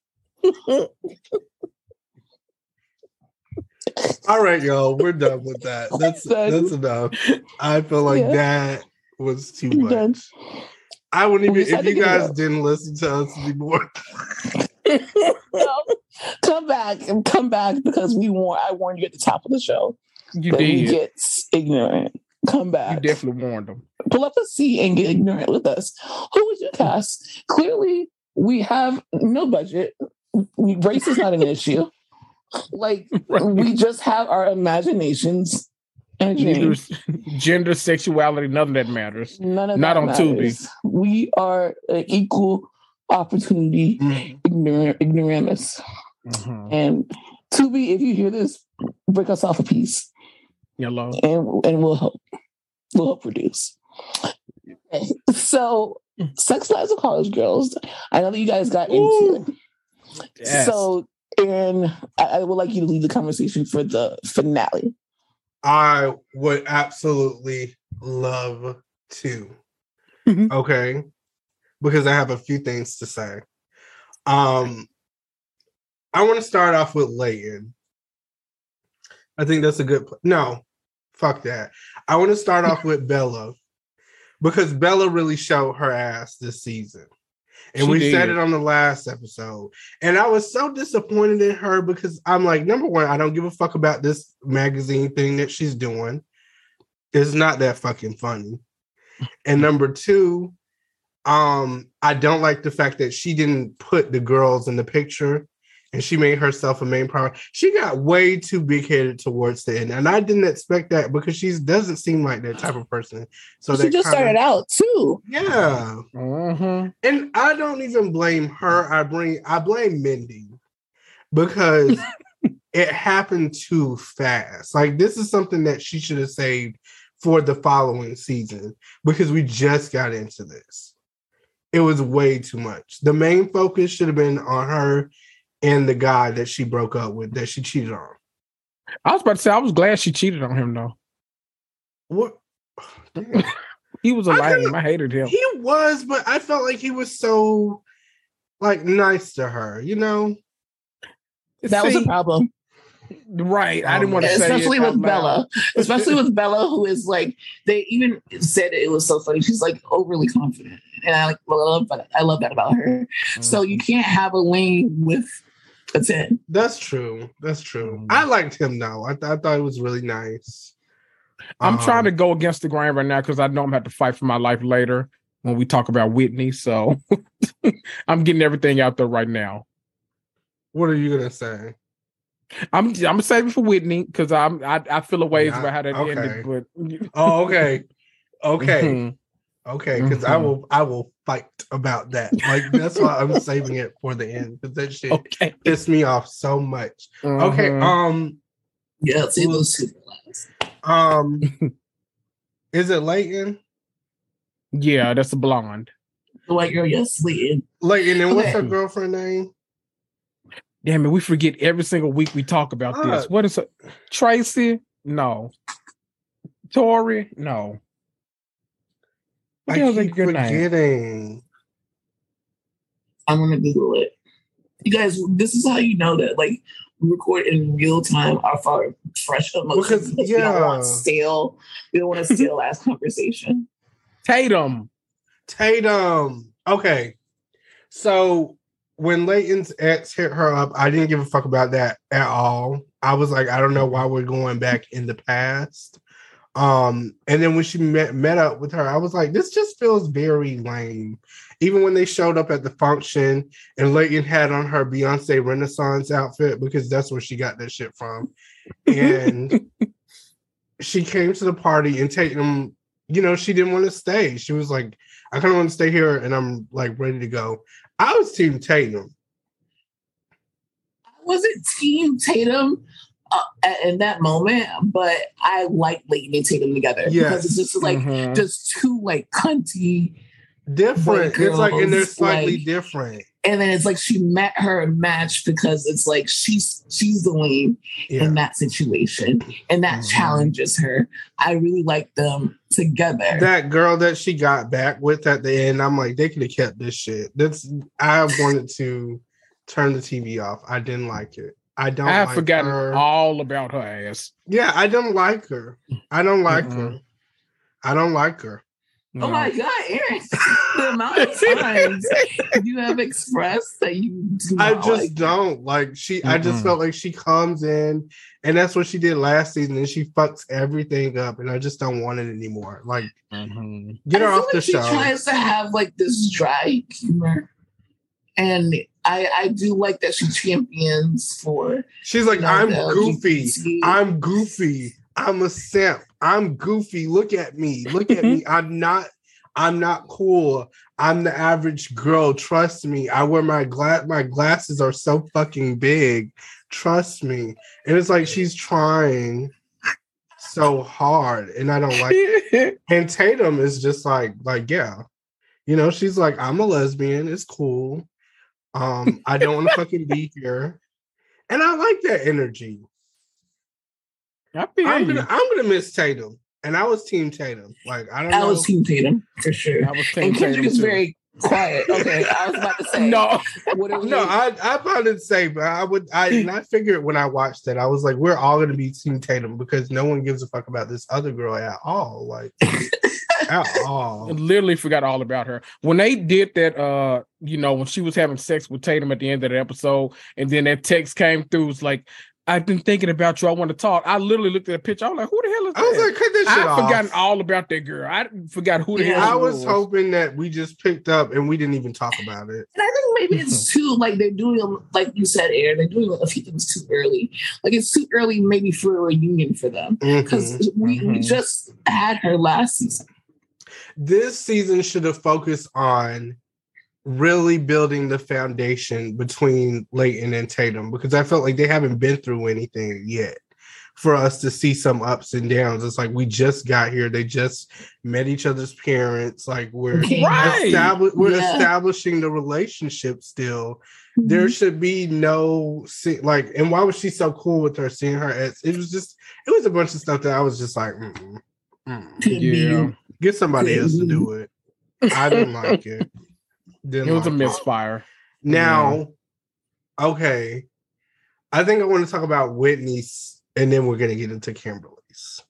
all right, y'all, we're done with that. <laughs> That's that's enough. I feel like Yeah. that was too I'm much. Done. I wouldn't even if you guys out. didn't listen to us anymore. No, <laughs> <laughs> come back and come back because we warn. I warned you at the top of the show You that we did. get ignorant. Come back. You definitely warned them. pull up a seat and get ignorant with us. Who would you cast? Clearly, we have no budget. Race is not an issue. <laughs> Like we just have our imaginations and Neither gender, sexuality, none of that matters. None of not that on Tubi. matters. We are an equal opportunity ignorant ignoramus. Mhm. And Tubi, if you hear this, break us off a piece. Yellow. and and we'll help we'll help produce. Okay, <laughs> So, Sex Lives of College Girls. I know that you guys got into it. Yes. So, and I, I would like you to lead the conversation for the finale. I would absolutely love to. Mhm. Okay. Because I have a few things to say. Um I want to start off with Leighton. I think that's a good pl- no, fuck that. I want to start off with Bella because Bella really showed her ass this season. And She we said it on the last episode. And I was so disappointed in her because I'm like, number one, I don't give a fuck about this magazine thing that she's doing. It's not that fucking funny. And number two, um, I don't like the fact that she didn't put the girls in the picture and she made herself a main priority. She got way too big headed towards the end. And I didn't expect that because she doesn't seem like that type of person. So she just kinda- started out too. Yeah. Mhm. And I don't even blame her. I bring I blame Mindy because <laughs> it happened too fast. Like this is something that she should have saved for the following season because we just got into this. It was way too much. The main focus should have been on her and the guy that she broke up with, that she cheated on. I was about to say I was glad she cheated on him though. What? <laughs> He was a I lame. couldn't- I hated him. He was, but I felt like he was so like nice to her, you know? That was a problem, right. I didn't want to say especially it out with. Bella. Especially with <laughs> Bella, who is like they even said it was so funny. She's like overly confident, and I like love that. I love that about her. So Mm-hmm. you can't have a lane with a ten. That's true. That's true. Mm. I liked him though. I, th- I thought it was really nice. I'm trying to Um, go against the grain right now because I know I'm gonna have to fight for my life later when we talk about Whitney. So <laughs> I'm getting everything out there right now. What are you gonna say? I'm I'm saving for Whitney because I'm I, I feel a ways Yeah, about how that okay. ended, but <laughs> Oh, okay, okay, Mhm. Okay. Because I Mhm. will, I will fight about that. Like that's why I'm <laughs> saving it for the end. Because that shit okay. pissed me off so much. Okay. Mhm. Um. Yeah, see those two for last. Um. <laughs> is it Leighton? yeah, that's a blonde. The white girl, yes, Leighton. Leighton, and what's her girlfriend name? Damn it, we forget every single week we talk about this. What is it? Tracy? No. Tori? No. What the I hell's that keep good name? forgetting. I'm gonna Google it. You guys, this is how you know that like we record in real time off our fresh emotions. Because, because we don't yeah. want stale. We don't want to steal last <laughs> conversation. Tatum. Tatum. Okay. So when Leighton's ex hit her up, I didn't give a fuck about that at all. I was like, I don't know why we're going back in the past. Um, and then when she met met up with her, I was like, this just feels very lame. Even when they showed up at the function and Leighton had on her Beyonce Renaissance outfit because that's where she got that shit from. And <laughs> she came to the party and Tatum, you know, she didn't want to stay. She was like, I kind of want to stay here and I'm like ready to go. I was team Tatum. I was it Team Tatum uh, in that moment, but I like Leighton and Tatum together because it's just like Mhm. just two like cunty, Different. White It's like and they're slightly like- different. and then it's like she met her match because it's like she's she's the lane Yeah. in that situation, and that Mhm. challenges her. I really like them together. that girl that she got back with at the end, I'm like, they could have kept this shit. That's I wanted to turn the TV off. I didn't like it. I don't I have like forgotten her. all about her ass. Yeah, I don't like her. I don't like Mm-mm. her. I don't like her. Oh my god, Aaron! <laughs> <laughs> the amount of times you have expressed that you do I just like don't like she. I just felt like she comes in, and that's what she did last season, and she fucks everything up, and I just don't want it anymore. Like, Mhm. get her I feel off the like she show. tries to have like this dry humor, and I I do like that she champions for. She's like, you know, I'm goofy. LGBT. I'm goofy. I'm a simp. I'm goofy. Look at me. Look at me. Mm-hmm. I'm not. I'm not cool. I'm the average girl. Trust me. I wear my glass. My glasses are so fucking big. Trust me. And it's like she's trying so hard, and I don't like. it. <laughs> And Tatum is just like, like, yeah, you know, she's like, I'm a lesbian. It's cool. Um, I don't want to fucking be here, and I like that energy. I feel I'm gonna I'm gonna miss Tatum. And I was team Tatum. Like I don't I know. was Team Tatum for sure, I was team and thinking Kendrick is too. very quiet. Okay, I was about to <laughs> say no. What <laughs> no, I I found it safe, but I would I and I figured when I watched it, I was like, we're all gonna be team Tatum because no one gives a fuck about this other girl at all. Like <laughs> at I <laughs> literally forgot all about her. When they did that, uh, you know, when she was having sex with Tatum at the end of the episode, and then that text came through, it's like, I've been thinking about you. I want to talk. I literally looked at the picture. I was like, who the hell is that? I was like, cut this shit I've off. forgotten all about that girl. I forgot who the Yeah, hell I she was hoping that we just picked up and we didn't even talk about it. And I think maybe it's <laughs> too like they're doing them like you said, Aaron. They're doing a few things too early. Like it's too early, maybe for a reunion for them because Mhm. we, we Mhm. just had her last season. This season should have focused on really building the foundation between Leighton and Tatum because I felt like they haven't been through anything yet for us to see some ups and downs. It's like we just got here. They just met each other's parents. Like we're <laughs> Right. establi- we're Yeah. establishing the relationship still. There should be no se- like, and why was she so cool with her seeing her ex? It was just, it was a bunch of stuff that I was just like, mm-mm, mm. Couldn't Yeah. You. get somebody else to do it. I didn't like it. <laughs> Didn't It was a like it. misfire. Now, okay, I think I want to talk about Whitney's, and then we're gonna get into Kimberly's.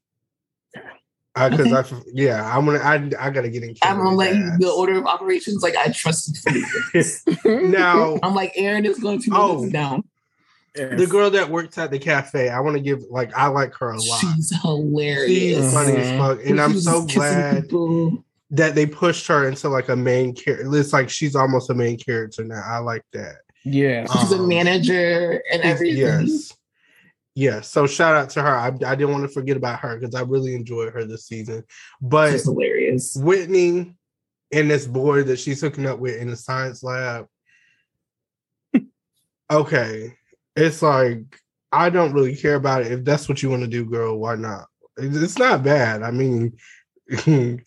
Because Okay. I, f- yeah, I'm gonna, I, I gotta get in. I'm gonna let you the order of operations. Like I trust you. <laughs> Now, I'm like Aaron is going to Oh. move this down. Yes. the girl that works at the cafe, I want to give like I like her a lot. She's hilarious. She's funny as fuck, and I'm so glad people. that they pushed her into like a main character. It's like she's almost a main character now. I like that. Yes. She's a Um, manager and everything. Yes. Yes. So shout out to her. I, I didn't want to forget about her because I really enjoyed her this season. But She's hilarious. Whitney and this boy that she's hooking up with in the science lab. <laughs> okay. It's like I don't really care about it. If that's what you want to do, girl, why not? It's not bad. I mean, <laughs> you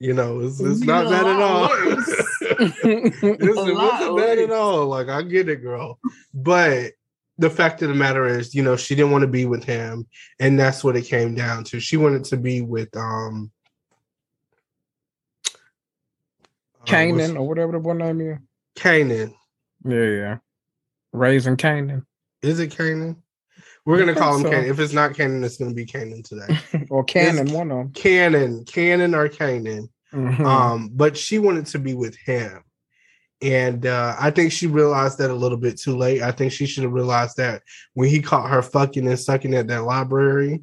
know, it's, it's not bad at all. It's- <laughs> <laughs> it wasn't bad at all. Like I get it, girl. But the fact of the matter is, you know, she didn't want to be with him, and that's what it came down to. She wanted to be with um uh, Canaan or whatever the boy name is. Canaan. Yeah, yeah. Raising Kanan Is it Canaan? We're gonna call him so. Kanan. If it's not Canaan, it's gonna be Canaan today. <laughs> or Cannon, one of them. Canon, Canon or Kanan. Mhm. Um, but she wanted to be with him. And uh, I think she realized that a little bit too late. I think she should have realized that when he caught her fucking and sucking at that library.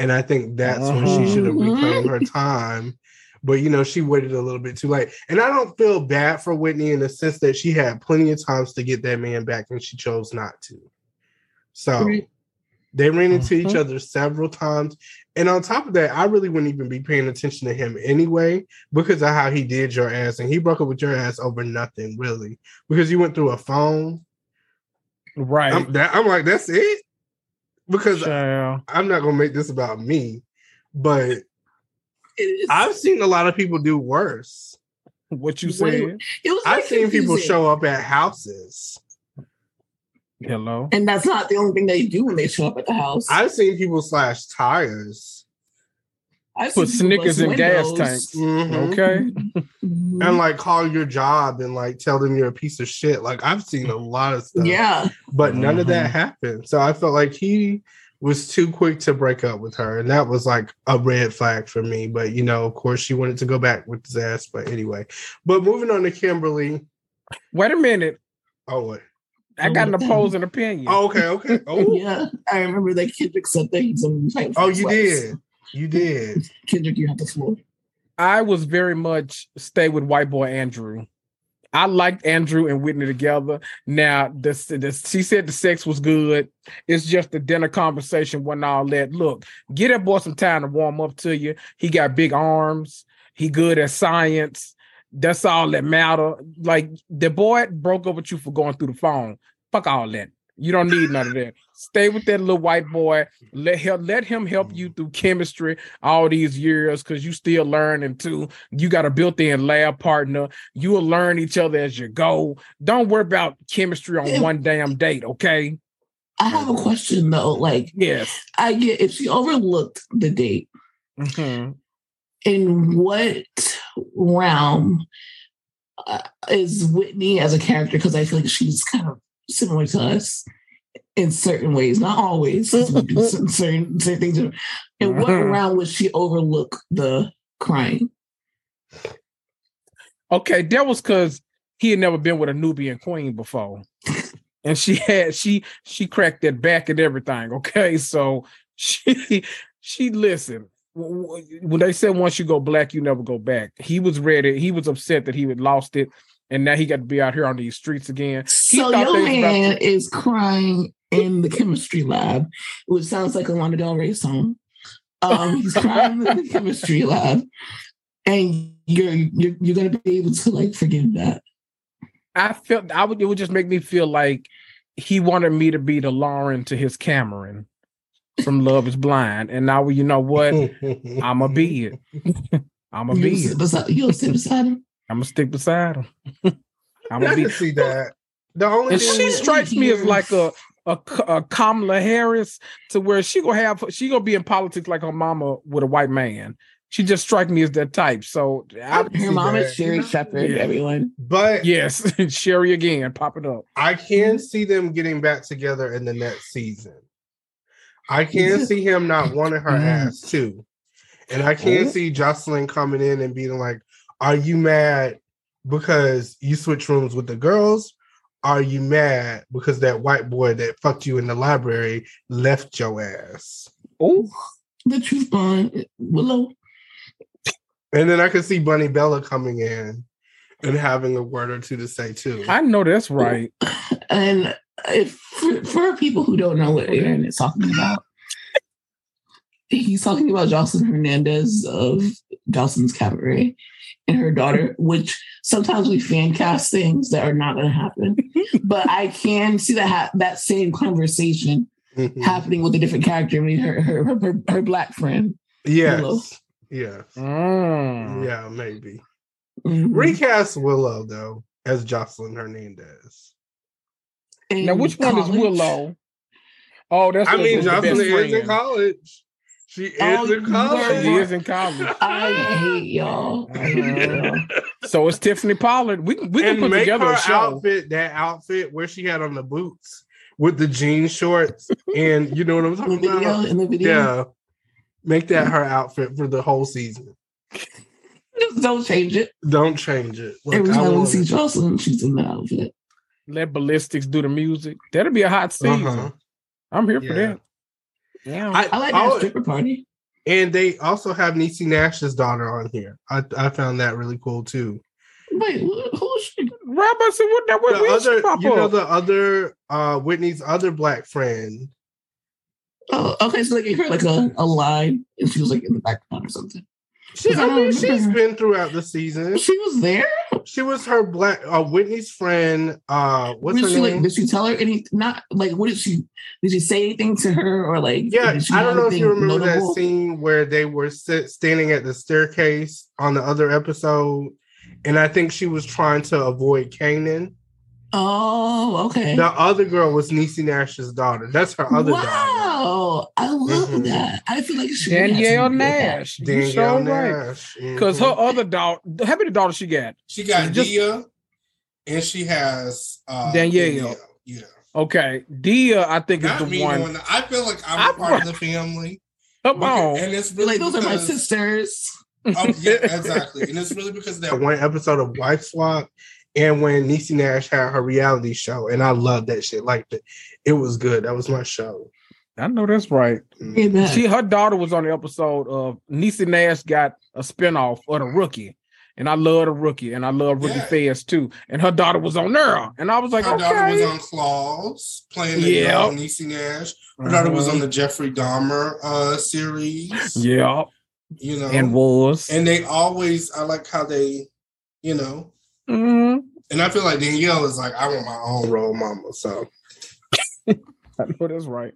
And I think that's when she should have reclaimed her time. But you know, she waited a little bit too late. And I don't feel bad for Whitney in the sense that she had plenty of times to get that man back and she chose not to. So Right. they ran into each Mhm. other several times. And on top of that, I really wouldn't even be paying attention to him anyway because of how he did your ass. And he broke up with your ass over nothing, really. Because you went through a phone. Right. I'm, that, I'm like, that's it? Because Child. I'm not gonna make this about me, but I've seen a lot of people do worse. What you Wait, said? it was I've seen people show up at houses. Hello. and that's not the only thing they do when they show up at the house. I've seen people slash tires. I've Put Snickers bust in gas windows. tanks. Mhm. Okay. Mhm. And like call your job and like tell them you're a piece of shit. Like I've seen a lot of stuff. Yeah, but none of that Mhm. happened. So I felt like he was too quick to break up with her, and that was like a red flag for me. But you know, of course, she wanted to go back with his ass. But anyway, but moving on to Kimberly. Wait a minute. Oh, what? I got an opposing opinion. Oh, okay, okay. <laughs> Oh, yeah. I remember that Kendrick said things and type oh, you flex. did. You did. <laughs> Kendrick, you have the floor. I was very much stay with white boy Andrew. I liked Andrew and Whitney together. Now, this, this she said the sex was good. It's just the dinner conversation wasn't all that. Look, get that boy some time to warm up to you. He got big arms. He good at science. That's all that matter. Like the boy broke up with you for going through the phone. Fuck all that. You don't need none of that. Stay with that little white boy. Let him let him help you through chemistry all these years because you still learning too. You got a built-in lab partner. You will learn each other as you go. Don't worry about chemistry on one damn date, okay? I have a question though. Like, Yes. I get if she overlooked the date, Mhm. in what realm uh, is Whitney as a character? Because I feel like she's kind of similar to us in certain ways, not always. we <laughs> certain, certain certain things. In what mm-hmm. around realm would she overlook the crying? Okay, that was because he had never been with a Nubian queen before. <laughs> And she had she she cracked that back and everything. Okay, so she she listened. W- w- When they said once you go black, you never go back. He was ready. He was upset that he had lost it, and now he got to be out here on these streets again. He So your man to- is crying in the chemistry lab, which sounds like a Lana Del Rey song. Um, he's crying in the <laughs> chemistry lab, and you're you're you're gonna be able to like forgive that. I felt I would it would just make me feel like he wanted me to be the Lauren to his Cameron from Love Is Blind, and now you know what? <laughs> I'ma be it. <laughs> I'ma be sit it. beside, you'll sit beside him. I'm gonna stick beside him. <laughs> I'm gonna be. see that. The only And thing she strikes me as like a, a a Kamala Harris to where she gonna have she gonna be in politics like her mama with a white man. She just strike me as that type. So I, can Her see mom that. is Sherri Shepherd. Yeah. Everyone. but yes, <laughs> Sherri again popping up. I can see them getting back together in the next season. I can see him not wanting her Mm. ass too. And I can see Joseline coming in and being like, Are you mad because you switch rooms with the girls? Are you mad because that white boy that fucked you in the library left your ass? Oh, The truth bond. Willow. And then I could see Bunny Bella coming in and having a word or two to say too. I know that's right. <clears throat> And if for, for people who don't know what Aaron is talking about, he's talking about Joseline Hernandez of Joseline's Cabaret and her daughter, which sometimes we fan cast things that are not going to happen. <laughs> but I can see that ha- that same conversation Mhm. happening with a different character, I mean, her her her, her black friend. Willow. Yes. Yes. Mm. Yeah, maybe. Mhm. Recast Willow though as Joseline Hernandez. Now, In which one is. Willow? Oh, that's I mean, Joseline best is in college. She is Oh, in you college. She is in college. I hate y'all. I. So it's Tiffany Pollard. We can we can put make together her a show. outfit that outfit where she had on the boots with the jean shorts and you know what I'm In the talking video, about? in the video, Yeah. Make that her outfit for the whole season. just don't change it. Don't change it. Like, Every time we see it. Joseline, she's in that outfit. Let ballistics do the music. That'll be a hot season. Uh-huh. I'm here for that. Yeah. I like I that stripper party. And they also have Niecy Nash's daughter on here. I, I found that really cool too. Wait, who who is she? Robert said, "What that? What The where she other, pop you know, up? the other uh Whitney's other black friend. Oh, okay. So like you heard like a, a line, and she was like in the background or something. She, I I mean, remember she's her. been throughout the season. She was there. She was her black uh Whitney's friend. Uh what's did her she name? like? Did she tell her any? Not like what did she? Did she say anything to her or like? Yeah, I don't know if you remember notable? that scene where they were sit, standing at the staircase on the other episode, and I think she was trying to avoid Canaan. Oh, okay. The other girl was Niecy Nash's daughter. That's her other daughter. wow, I love Mhm. that. I feel like she Danielle has to be good. Nash. You Danielle sure right. Nash. Because Mhm. her other daughter, how many daughters she got? She got Just- Dia, and she has uh, Danielle. Yeah, Okay, Dia, I think not is the me. one. knowing. I feel like I'm I- a part of the family, Come on. and it's really Like those are my sisters. Oh, yeah, exactly, and it's really because of that that <laughs> one episode of Wife Swap and when Niecy Nash had her reality show, and I loved that shit. Like it, it was good. That was my show. I know that's right. Hey. She, her daughter was on the episode of Niecy Nash got a spinoff of the Rookie, and I love the Rookie, and I love Rookie Yeah. Feds too. And her daughter was on there, and I was like, Her daughter was on Claws, playing the Yep. girl Niecy Nash. Her daughter was Uh-huh. on the Jeffrey Dahmer uh, series. yeah, You know, and was, and they always I like how they, you know, Mhm. and I feel like Danielle is like I want my own role model. So <laughs> I know that's right.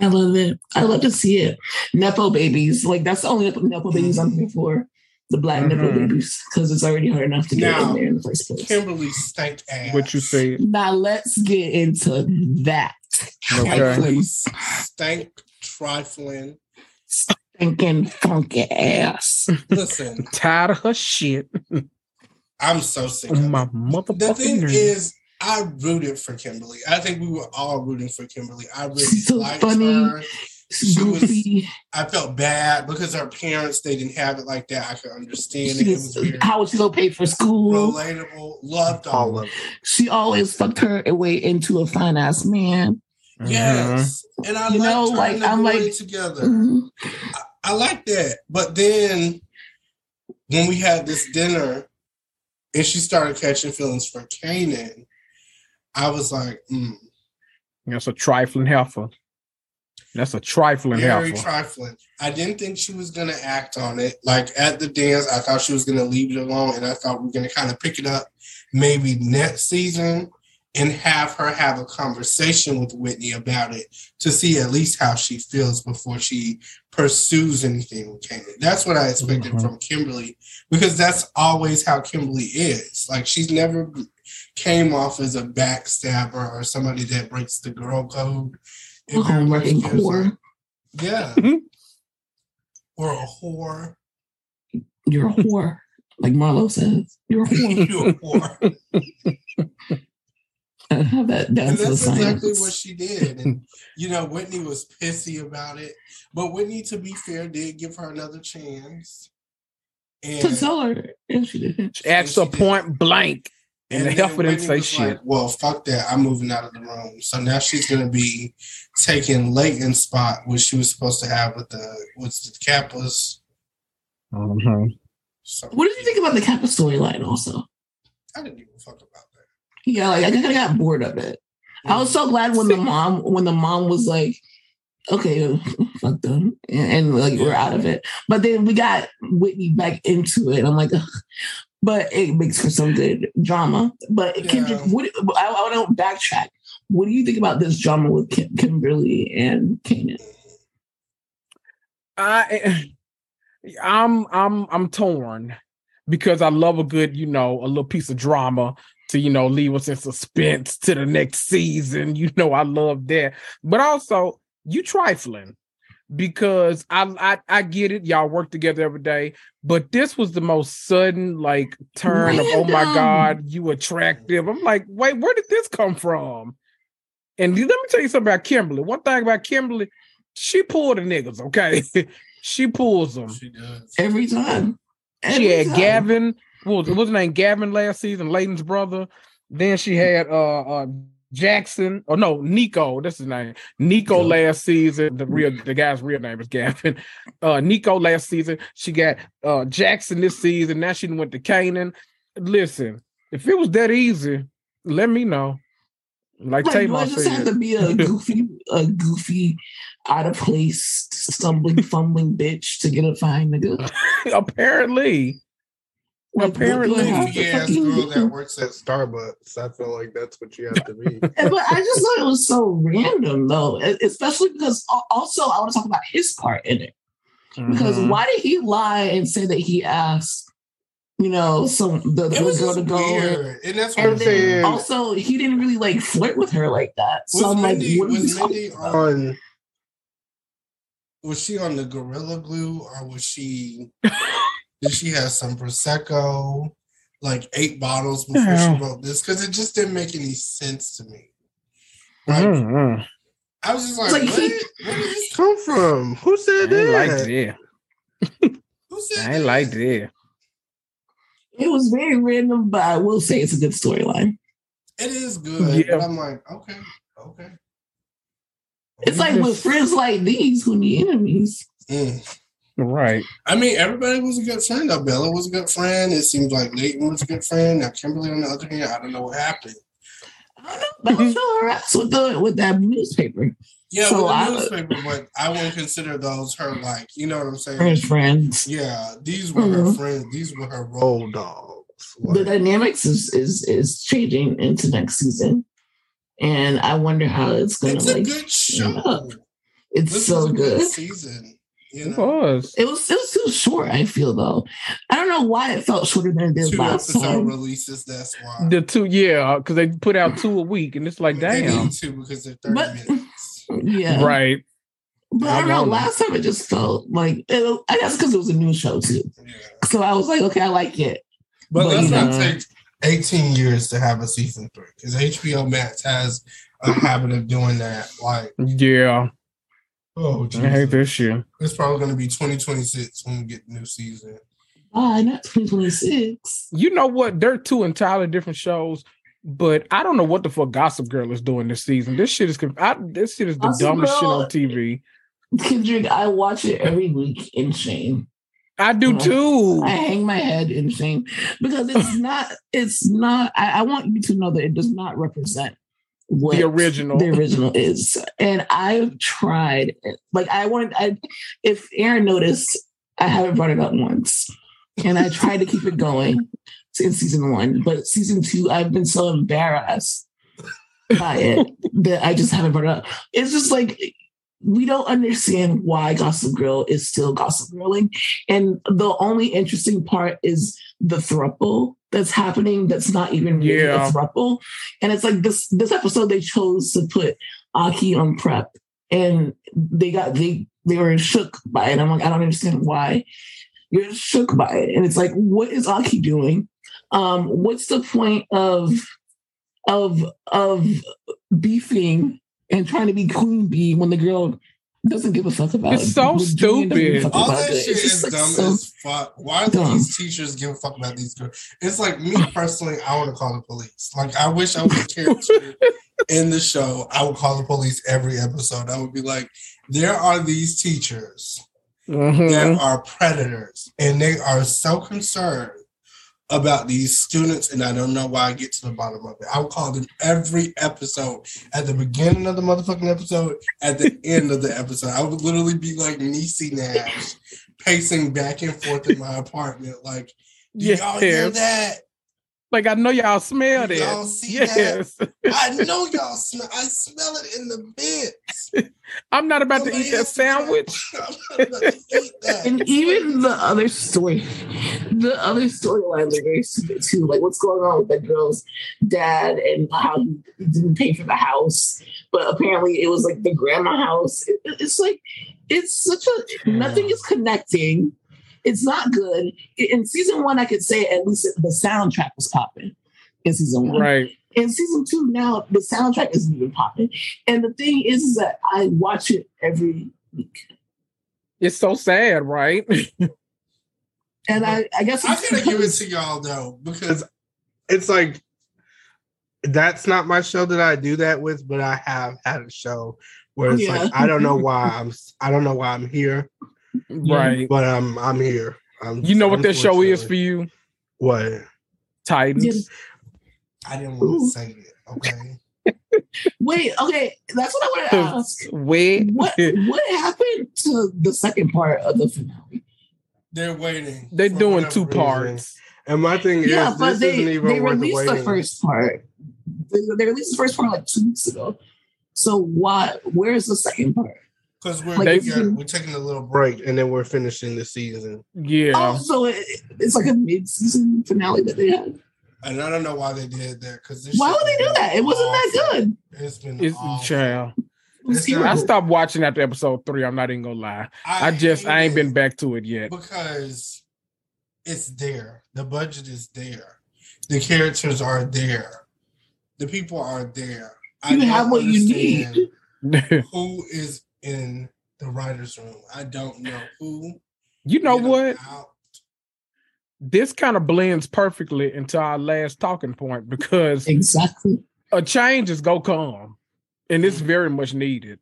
I love it. I love to see it. Nepo babies, like that's the only Nepo babies I'm here for. The black Nepo Mhm. babies, because it's already hard enough to get Now, in there in the first place. Kimberly stank ass. What you said. Now let's get into that. Okay. Kimberly stank trifling. Stinking funky ass. Listen, <laughs> Tired of her shit. I'm so sick. Of my motherfucking The thing nerves. is, I rooted for Kimberly. I think we were all rooting for Kimberly. I really so liked funny. her. She was- Goofy. I felt bad because her parents they didn't have it like that. I could understand it. It was how was she gonna pay for school? Relatable. Loved All of it. She always fucked her way into a fine ass man. Yes. And I You know, like, I'm like- together. Mhm. I like that. But then when we had this dinner and she started catching feelings for Canaan, I was like, mm, That's a trifling heifer. That's a trifling heifer. very trifling. I didn't think she was going to act on it. Like at the dance, I thought she was going to leave it alone and I thought we are going to kind of pick it up maybe next season and have her have a conversation with Whitney about it to see at least how she feels before she pursues anything with Canaan. That's what I expected Mhm. from Kimberly because that's always how Kimberly is. Like she's never came off as a backstabber or somebody that breaks the girl code. Much Hardworking whore. Yeah. Mhm. or a whore. You're a whore. Like Marlo says. You're a <laughs> whore. You're a whore. <laughs> I <laughs> have that down and that's exactly science. what she did. And you know, Whitney was pissy about it. But Whitney, to be fair, did give her another chance. And, to tell her. Yeah, she did. Asked her point blank, and, the then heifer didn't say was shit. like, well, fuck that. I'm moving out of the room. So now she's gonna be taking Leighton's spot, which she was supposed to have with the with the Kappas. Mhm. So What did you think about the Kappa storyline also? I didn't even fuck about that. Yeah, like I kind of got bored of it. I was so glad when the <laughs> mom when the mom was like, "Okay, <laughs> fuck them," and, and, like we're out of it. But then we got Whitney back into it. I'm like, Ugh. but it makes for some good drama. But Yeah. Kendrick, what I, I don't backtrack. What do you think about this drama with Kim, Kimberly and Canaan? I eh, eh, I'm I'm I'm torn because I love a good, you know, a little piece of drama to, you know, leave us in suspense to the next season. You know, I love that. But also, you trifling because I I, I get it. Y'all work together every day, but this was the most sudden like turn of oh my god, you attractive. I'm like, wait, where did this come from? And let me tell you something about Kimberly. One thing about Kimberly, she pulled the niggas, okay? <laughs> she pulls them. She does. Every time, Every She had time. Gavin, what was, what was his name? Gavin last season, Leighton's brother. Then she had uh, uh Jackson. Oh no, Nico. That's his name. Nico Nico. last season. The real the guy's real name is Gavin. <laughs> Uh, Nico last season. She got uh Jackson this season. Now she went to Canaan. Listen, if it was that easy, let me know. Like, Like, do I just have to be a <laughs> goofy, a goofy, out of place, stumbling, fumbling bitch to get a fine nigga? <laughs> apparently. Like, Apparently. do I have to Goofy ass fucking- girl that works At at Starbucks, I feel like that's what you have to be. <laughs> But I just thought it was so random, though, especially because also I want to talk about his part in it. Because Mhm. why did he lie and say that he asked, you know, some the, the girl just to go? And, weird, and that's and what then saying- also he didn't really like flirt with her like that. So was I'm like, Mindy, what are we was talking Mindy on, On was she on the gorilla glue or was she <laughs> did she have some prosecco like eight bottles before Yeah. she wrote this because it just didn't make any sense to me like Mhm. i was just like, like what? he- Where did this come <laughs> from? Who I said ain't like that? that. who said I ain't like that? <laughs> that. It was very random, but I will say it's a good storyline. it is good Yeah. but i'm like okay okay It's like with friends like these who need enemies. Mm. Right. I mean, everybody was a good friend. though. Bella was a good friend. It seems like Leighton was a good friend. Now Kimberly, on the other hand, I don't know what happened. I don't know. That was still her ass with the with that newspaper. Yeah, So with the I- newspaper, but I wouldn't consider those her like, you know what I'm saying? Her friends. Yeah, these were her Mhm. friends. These were her role. Roll dogs. The dynamics is is is changing into next season. And I wonder how it's gonna It's a good show. it's This so a good, good. season. You It know, was. It was it was too short, I feel though. I don't know why it felt shorter than it did two last episode time. releases. That's why The two, yeah, because they put out two a week, and it's like, they damn. need to because they're thirty But- minutes. Yeah. Right. But I don't know. Last time it just felt like it, I guess because it was a new show too. Yeah, So I was like, okay, I like it. but, But, let's you not know- take eighteen years to have a season three because HBO Max has a habit of doing that. Like, Yeah. Oh, I hate Jesus. this shit. It's probably going to be 2026 when we get the new season. Why not 2026? You know what? They're two entirely different shows, but I don't know what the fuck Gossip Girl is doing this season. This shit is I, this shit is the Gossip dumbest shit on TV. Kendrick, I watch it every week in shame. I do too. I hang my head in shame because it's <laughs> not. It's not. I, I want you to know that it does not represent what The original. The original is, and I've tried. Like I wanted. I if Aaron noticed, I haven't brought it up once, and I tried to keep it going in season one, but season two, I've been so embarrassed by it that I just haven't brought it up. It's just like we don't understand why Gossip Girl is still Gossip Girling. And the only interesting part is the thruple that's happening that's not even really Yeah. a thruple. And it's like this this episode they chose to put Aki on prep and they got they they were shook by it. I'm like, I don't understand why you're shook by it. And it's like, what is Aki doing? Um, what's the point of of of beefing and trying to be queen bee when the girl doesn't give a fuck about It's it. so The Julian doesn't give a stupid. All that shit It's is like, dumb so- as fuck. Why do dumb. these teachers give a fuck about these girls? It's like me personally, I want to call the police. Like I wish I was a character <laughs> in the show. I would call the police every episode. I would be like, there are these teachers Mhm. that are predators, and they are so concerned about these students, and I don't know why I get to the bottom of it. I would call them every episode at the beginning of the motherfucking episode, at the <laughs> end of the episode. I would literally be like Niecy Nash, pacing back and forth in my apartment, like, do y'all hear that? Like I know y'all smell it. Y'all see yes. I know y'all smell. I smell it in the bits. <laughs> I'm not about to eat that has to try- sandwich. <laughs> I'm not about to eat that. And even the other story, the other storylines are very stupid too. Like what's going on with that girl's dad and how he didn't pay for the house, but apparently it was like the grandma house. It- it- it's like it's such a nothing is connecting. It's not good. In season one, I could say at least the soundtrack was popping. In season one, Right. in season two now the soundtrack isn't even popping. And the thing is, is that I watch it every week. It's so sad, right? <laughs> And I, I guess I it's gotta give it to y'all though, because it's like that's not my show that I do that with, but I have had a show where it's Yeah. like I don't know <laughs> why I'm I don't know why I'm here, Right. but I'm I'm here. I'm, You know what that show is for you? What? Titans. I didn't want to say it. Okay. <laughs> Wait, okay, that's what I want to ask. Wait. What <laughs> what happened to the second part of the finale? They're waiting. They're doing two reason. parts. And my thing Yeah, is, but this they isn't even they worth released waiting. the first part. They, they released the first part like two weeks ago. So why? Where's the second part? Because we're, Like, we got- we're taking a little break. break, and then we're finishing the season. Yeah. Oh, so it, it's like a mid-season finale that they had. And I don't know why they did that. Because Why would they do that? It wasn't that good. It's been It's awful. child. It's I stopped watching after episode three. I'm not even gonna lie. I just I ain't been back to it yet. because it's there. The budget is there. The characters are there. The people are there. I You don't have what you need. <laughs> Who is in the writers' room? I don't know who. you know what? out. This kind of blends perfectly into our last talking point because Exactly. a change is gonna come, and it's very much needed.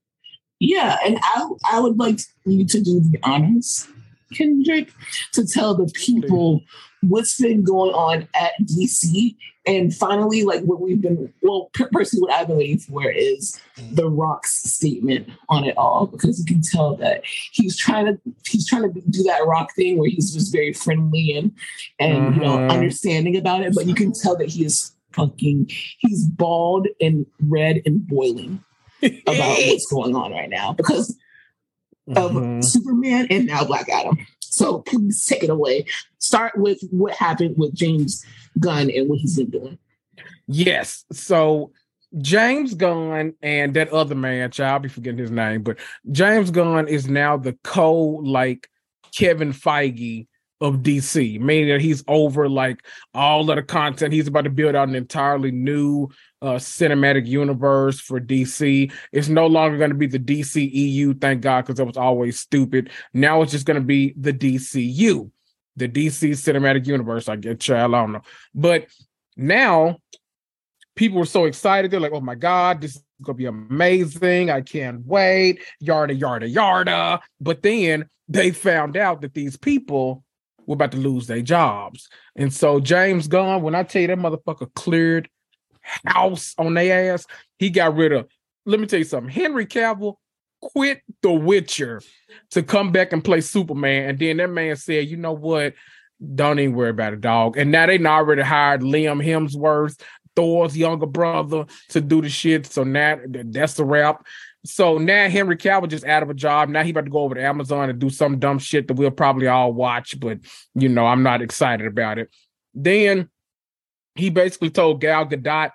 Yeah, and I I would like you to do the honors, Kendrick, to tell the people what's been going on at DC, and finally, like what we've been well, personally, what I've been waiting for is the Rock's statement on it all because you can tell that he's trying to he's trying to do that Rock thing where he's just very friendly and and you know Mhm. understanding about it, but you can tell that he is fucking he's bald and red and boiling about <laughs> what's going on right now because of Mhm. Superman and now Black Adam. So please take it away. Start with what happened with James Gunn and what he's been doing. Yes. So James Gunn and that other man, child, I'll be forgetting his name, but James Gunn is now the co like Kevin Feige of DC, meaning that he's over like all of the content. He's about to build out an entirely new uh cinematic universe for DC. It's no longer going to be the DCEU, thank God, because that was always stupid. Now it's just going to be the DCU, the DC cinematic universe. I get child, I don't know. But now people were so excited. They're like, oh my God, this is gonna be amazing. I can't wait. Yarda, yarda, yarda. But then they found out that these people were about to lose their jobs. And so James Gunn, when I tell you that motherfucker cleared house on their ass, he got rid of. Let me tell you something. Henry Cavill quit The Witcher to come back and play Superman. And then that man said, you know what? Don't even worry about it, dog. And now they already hired Liam Hemsworth, Thor's younger brother, to do the shit. So now that's the wrap. So now Henry Cavill just out of a job. Now he about to go over to Amazon and do some dumb shit that we'll probably all watch, but you know, I'm not excited about it. Then he basically told Gal Gadot,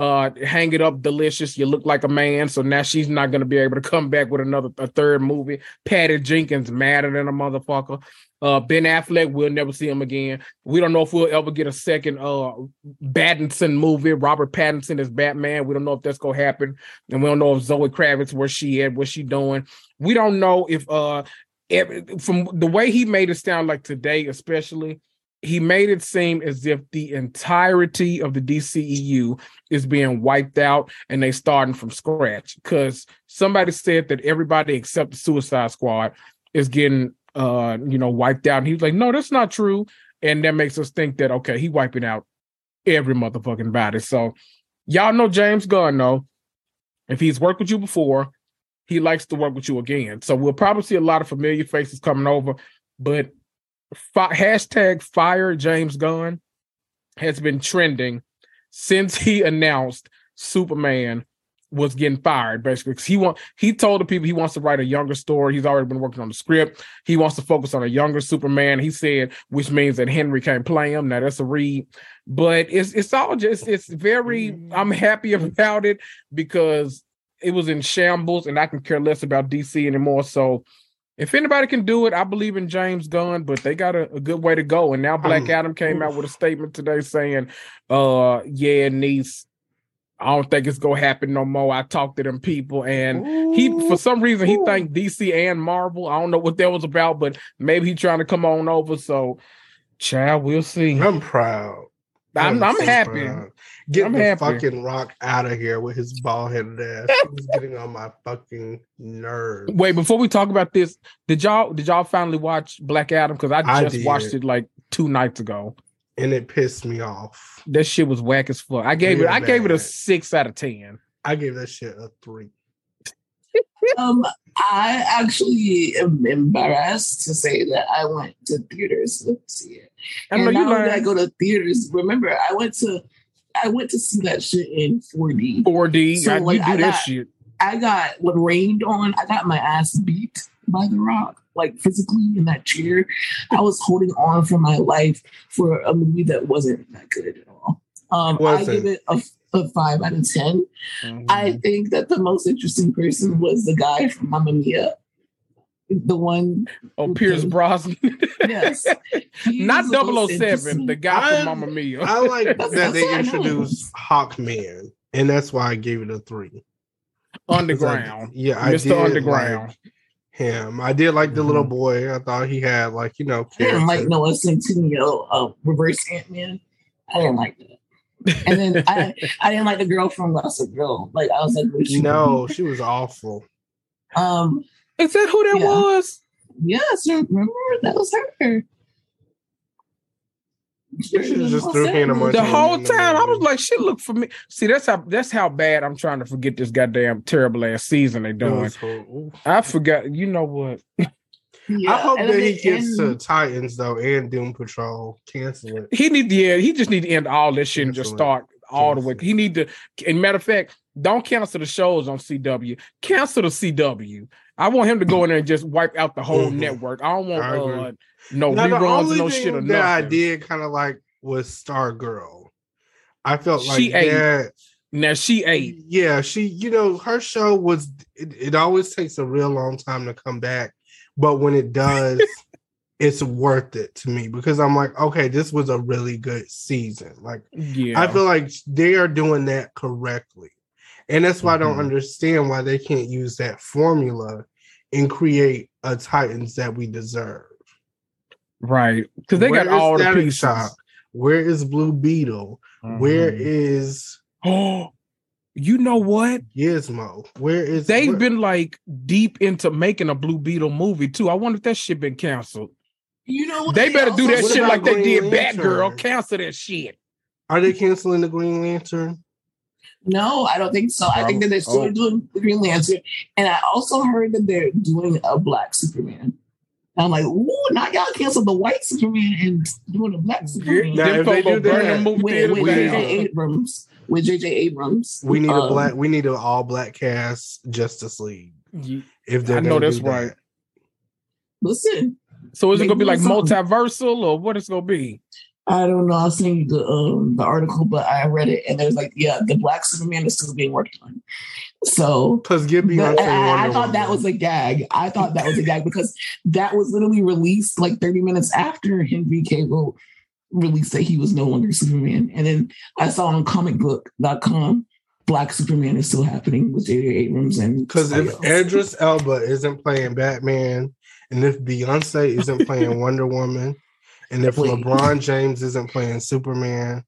uh, hang it up, delicious. You look like a man. So now she's not gonna be able to come back with another a third movie. Patty Jenkins madder than a motherfucker. Uh, Ben Affleck, we'll never see him again. We don't know if we'll ever get a second uh Pattinson movie. Robert Pattinson as Batman. We don't know if that's gonna happen, and we don't know if Zoe Kravitz where she at, what she doing. We don't know if uh from the way he made it sound like today, especially. He made it seem as if the entirety of the DCEU is being wiped out and they starting from scratch. Because somebody said that everybody except the Suicide Squad is getting uh you know wiped out. And he was like no that's not true. And that makes us think that okay he wiping out every motherfucking body. So y'all know james gunn though. If he's worked with you before he likes to work with you again. So we'll probably see a lot of familiar faces coming over but fi- hashtag fire james gunn has been trending since he announced superman was getting fired basically because he want he told the people he wants to write a younger story. He's already been working on the script. He wants to focus on a younger Superman. He said, which means that Henry can't play him. Now that's a read, but it's it's all just it's very. Mm-hmm. I'm happy about it because it was in shambles, and I can care less about DC anymore. So. If anybody can do it, I believe in James Gunn, but they got a, a good way to go. And now Black Um, Adam came out with a statement today saying, uh, yeah, needs I don't think it's gonna happen no more. I talked to them people, and he for some reason he thanked DC and Marvel. I don't know what that was about, but maybe he trying to come on over. So, child, we'll see. I'm proud. I'm I'm so happy. proud. Get I'm the happy. fucking rock out of here with his ball headed ass. He's <laughs> getting on my fucking nerves. Wait, before we talk about this, did y'all did y'all finally watch Black Adam? Because I I just watched it like two nights ago. And it pissed me off. That shit was whack as fuck. I gave it Real I gave it a six out of ten. I gave that shit a three. Um, I actually am embarrassed to say that I went to theaters to see it. I know and you not only did I go to theaters. Remember, I went to I went to see that shit in 4D. 4D. So, I- like, I that got- shit. I got what rained on. I got my ass beat by The Rock, like physically in that chair. I was holding on for my life for a movie that wasn't that good at all. Um, I give it a, a five out of ten. Mhm. I think that the most interesting person was the guy from Mamma Mia, the one. oh, Pierce Brosnan. Yes, He <laughs> Not was the 007, the guy from Mamma Mia. I like <laughs> That's- that that's they what I know. introduced Hawkman, and that's why I gave it a three. Underground. Yeah, I Mr. did Underground. like him. I did like the little Mhm. boy. I thought he had like you know I didn't like character. Noah Centineo, uh, reverse Ant Man. I didn't like that. And then I, I didn't like the girl from Gossip Girl. Like I was like, where's she? No, she was awful. Um. Is that who that Yeah. was? Yes. Remember that was her. You should just threw Hannah The whole time I was like, "She looked for me. See, that's how that's how bad I'm trying to forget this goddamn terrible ass season they're doing. was. I forgot. You know what? <laughs> Yeah. I hope that he it gets to Titans though and Doom Patrol. Cancel it. He need to yeah, he just need to end all this shit and just Cancel it. start all the way. He need to. And matter of fact, don't cancel the shows on CW. Cancel the CW. I want him to go in there and just wipe out the whole Mhm. network. I don't want I uh, no Now, reruns, no shit or that I did kind of like was Stargirl. I felt like She ate. that. Now she ate. Yeah, she, you know, her show was. It, it always takes a real long time to come back, but when it does, <laughs> it's worth it to me because I'm like, okay, this was a really good season. Like, Yeah, I feel like they are doing that correctly, and that's why I don't Mhm. understand why they can't use that formula and create a Titans that we deserve. right because they got all the Static pieces. Shock? Where is Blue Beetle? Where Mhm. is Oh, <gasps> you know what? Gizmo? Where is They've where- been like deep into making a Blue Beetle movie too. I wonder if that shit been canceled. You know what? They better do that shit about like they Green did Batgirl. Cancel that shit. Are they canceling the Green Lantern? No, I don't think so. I think that they're still Oh. doing the Green Lantern, and I also heard that they're doing a Black Superman. And I'm like, ooh, now y'all cancel the white Superman and doing a black Superman Now, if they do that, with, theaters with J.J. Abrams. With J.J. Abrams, We need a Um, black. We need an all black cast Justice League. Ye- If they're I know that's do that. right. Listen, So is it gonna be like something. multiversal or what it's gonna be? I don't know. I'll send you the um the article, but I read it, and there's like, yeah, the Black Superman is still being worked on. So Because give Beyonce I, I Wonder thought that was a gag. I thought that was a gag because that was literally released like 30 minutes after Henry Cavill released that he was no longer Superman. And then I saw on comicbook.com Black Superman is still happening with J.J. Abrams and Because if else. Idris Elba isn't playing Batman, and if Beyonce isn't playing Wonder Woman, and if Wait. LeBron James isn't playing Superman,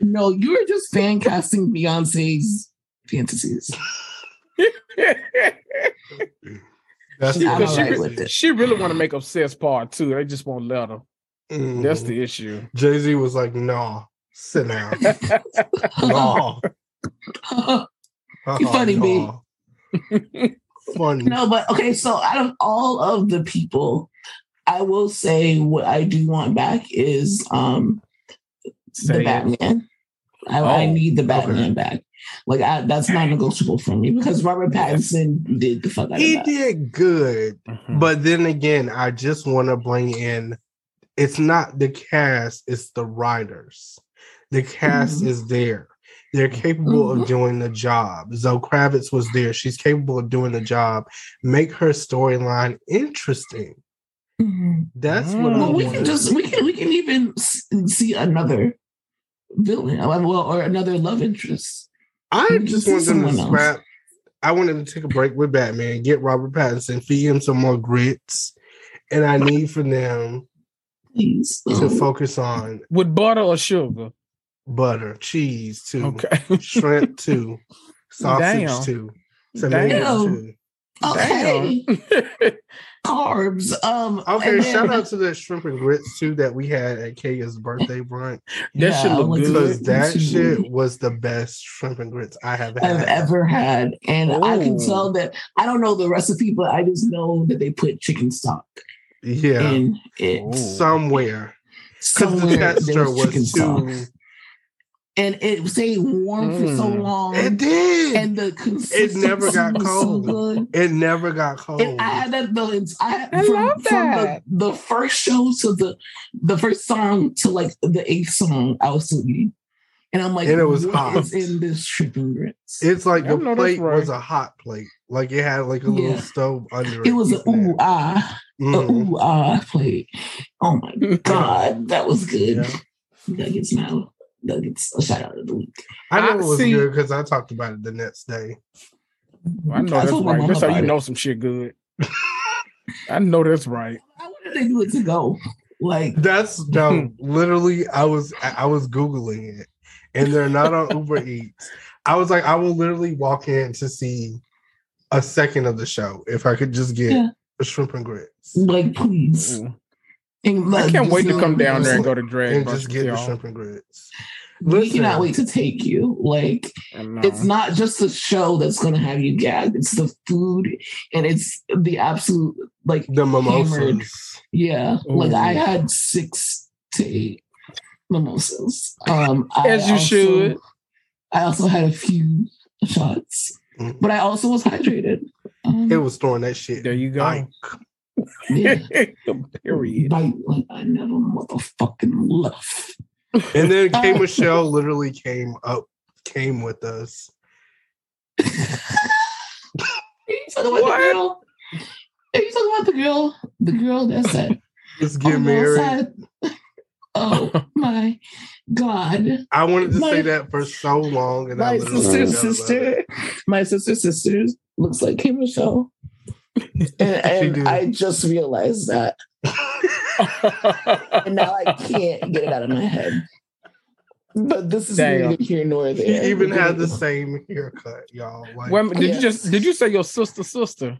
No, you are just fan casting Beyonce's fantasies. <laughs> that's Yeah, what she, it alright is. with it. she really want to make obsessed part two. They just won't let her. Mhm. That's the issue. Jay Z was like, "No, sit down, <laughs> no, <laughs> You funny, me. funny." No, but okay, so out of all of the people, I will say what I do want back is um Say the. Batman. I, I Oh, need the Batman okay. back. Like I, that's not negotiable for me because Robert Pattinson did the fuck out He of that. did good, Mhm. but then again, I just want to bring in. It's not the cast; it's the writers. The cast Mhm. is there. They're capable Mhm. of doing the job. Zoe Kravitz was there. She's capable of doing the job. Make her storyline interesting. Mhm. That's Mm. what I Well, we can just we can we can even see another villain, uh, well, or another love interest. I we just see want them to someone else. scrap. I want them to take a break with Batman, get Robert Pattinson, feed him some more grits, and I need for them Please, to focus on with butter or sugar. butter, cheese too, Okay. shrimp <laughs> too, sausage Damn. too, Damn. tomatoes too. Okay. <laughs> Damn. Carbs. Um Okay, then- shout out to the shrimp and grits too that we had at Kaya's birthday brunch <laughs> That shit Yeah, look like- good. because that too. shit was the best shrimp and grits I have had. I've ever had. And I can tell that I don't know the recipe, but I just know that they put chicken stock Yeah, in it. Ooh. somewhere because the Somewhere there texture was chicken was stock. too. And it stayed warm for so Mm. long. It did. and the consistency never got was so cold. good. it never got cold. And I had that the I, had, I from, love from the, the first show to the the first song to like the eighth song I was still eating. And I'm like, And it was what hot. is in this tripping grits? It's like I the plate right. was a hot plate. Like it had like a little stove under it. It was a ooh it. ah, a Mhm. ooh ah plate. Oh my <laughs> god, that was good. Yeah. That gets now that gets a shout out of the week. I know I it was see- good because I talked about it the next day. I know that's right. mom That's how you it. know some shit good. I know that's right. How did they do it to go? Like That's <laughs> no, literally. I was I was googling it, and they're not on Uber <laughs> Eats. I was like, I will literally walk in to see a second of the show if I could just get Yeah. a shrimp and grits like please. Ooh. And, I can't wait to come down there and go to drag and just get the y'all. shrimp and grits. We Listen. cannot wait to take you. Like it's not just the show that's going to have you gagged. It's the food and it's the absolute like The mimosas. yeah. Like I had six to eight mimosas. Um, I As you also- should. I also had a few shots, Mhm. but I also was hydrated. Um, It was throwing that shit. There you go. Like, yeah. <laughs> Period. Bite like I never motherfucking left. and then <laughs> K Michelle literally came up, came with us. <laughs> Are you talking about What? the girl? Are you talking about the girl? The girl that said, Let's oh, get married. Oh my God. I wanted to My- say that for so long, and I My literally sister's forgot about it. sister, my sister's sister looks like Kim Michelle. And, <laughs> and. I just realized that. And now I can't get it out of my head. But this is Damn. neither here nor He even had the same haircut, y'all. Like, Wait a minute, did you just did you say your sister sister?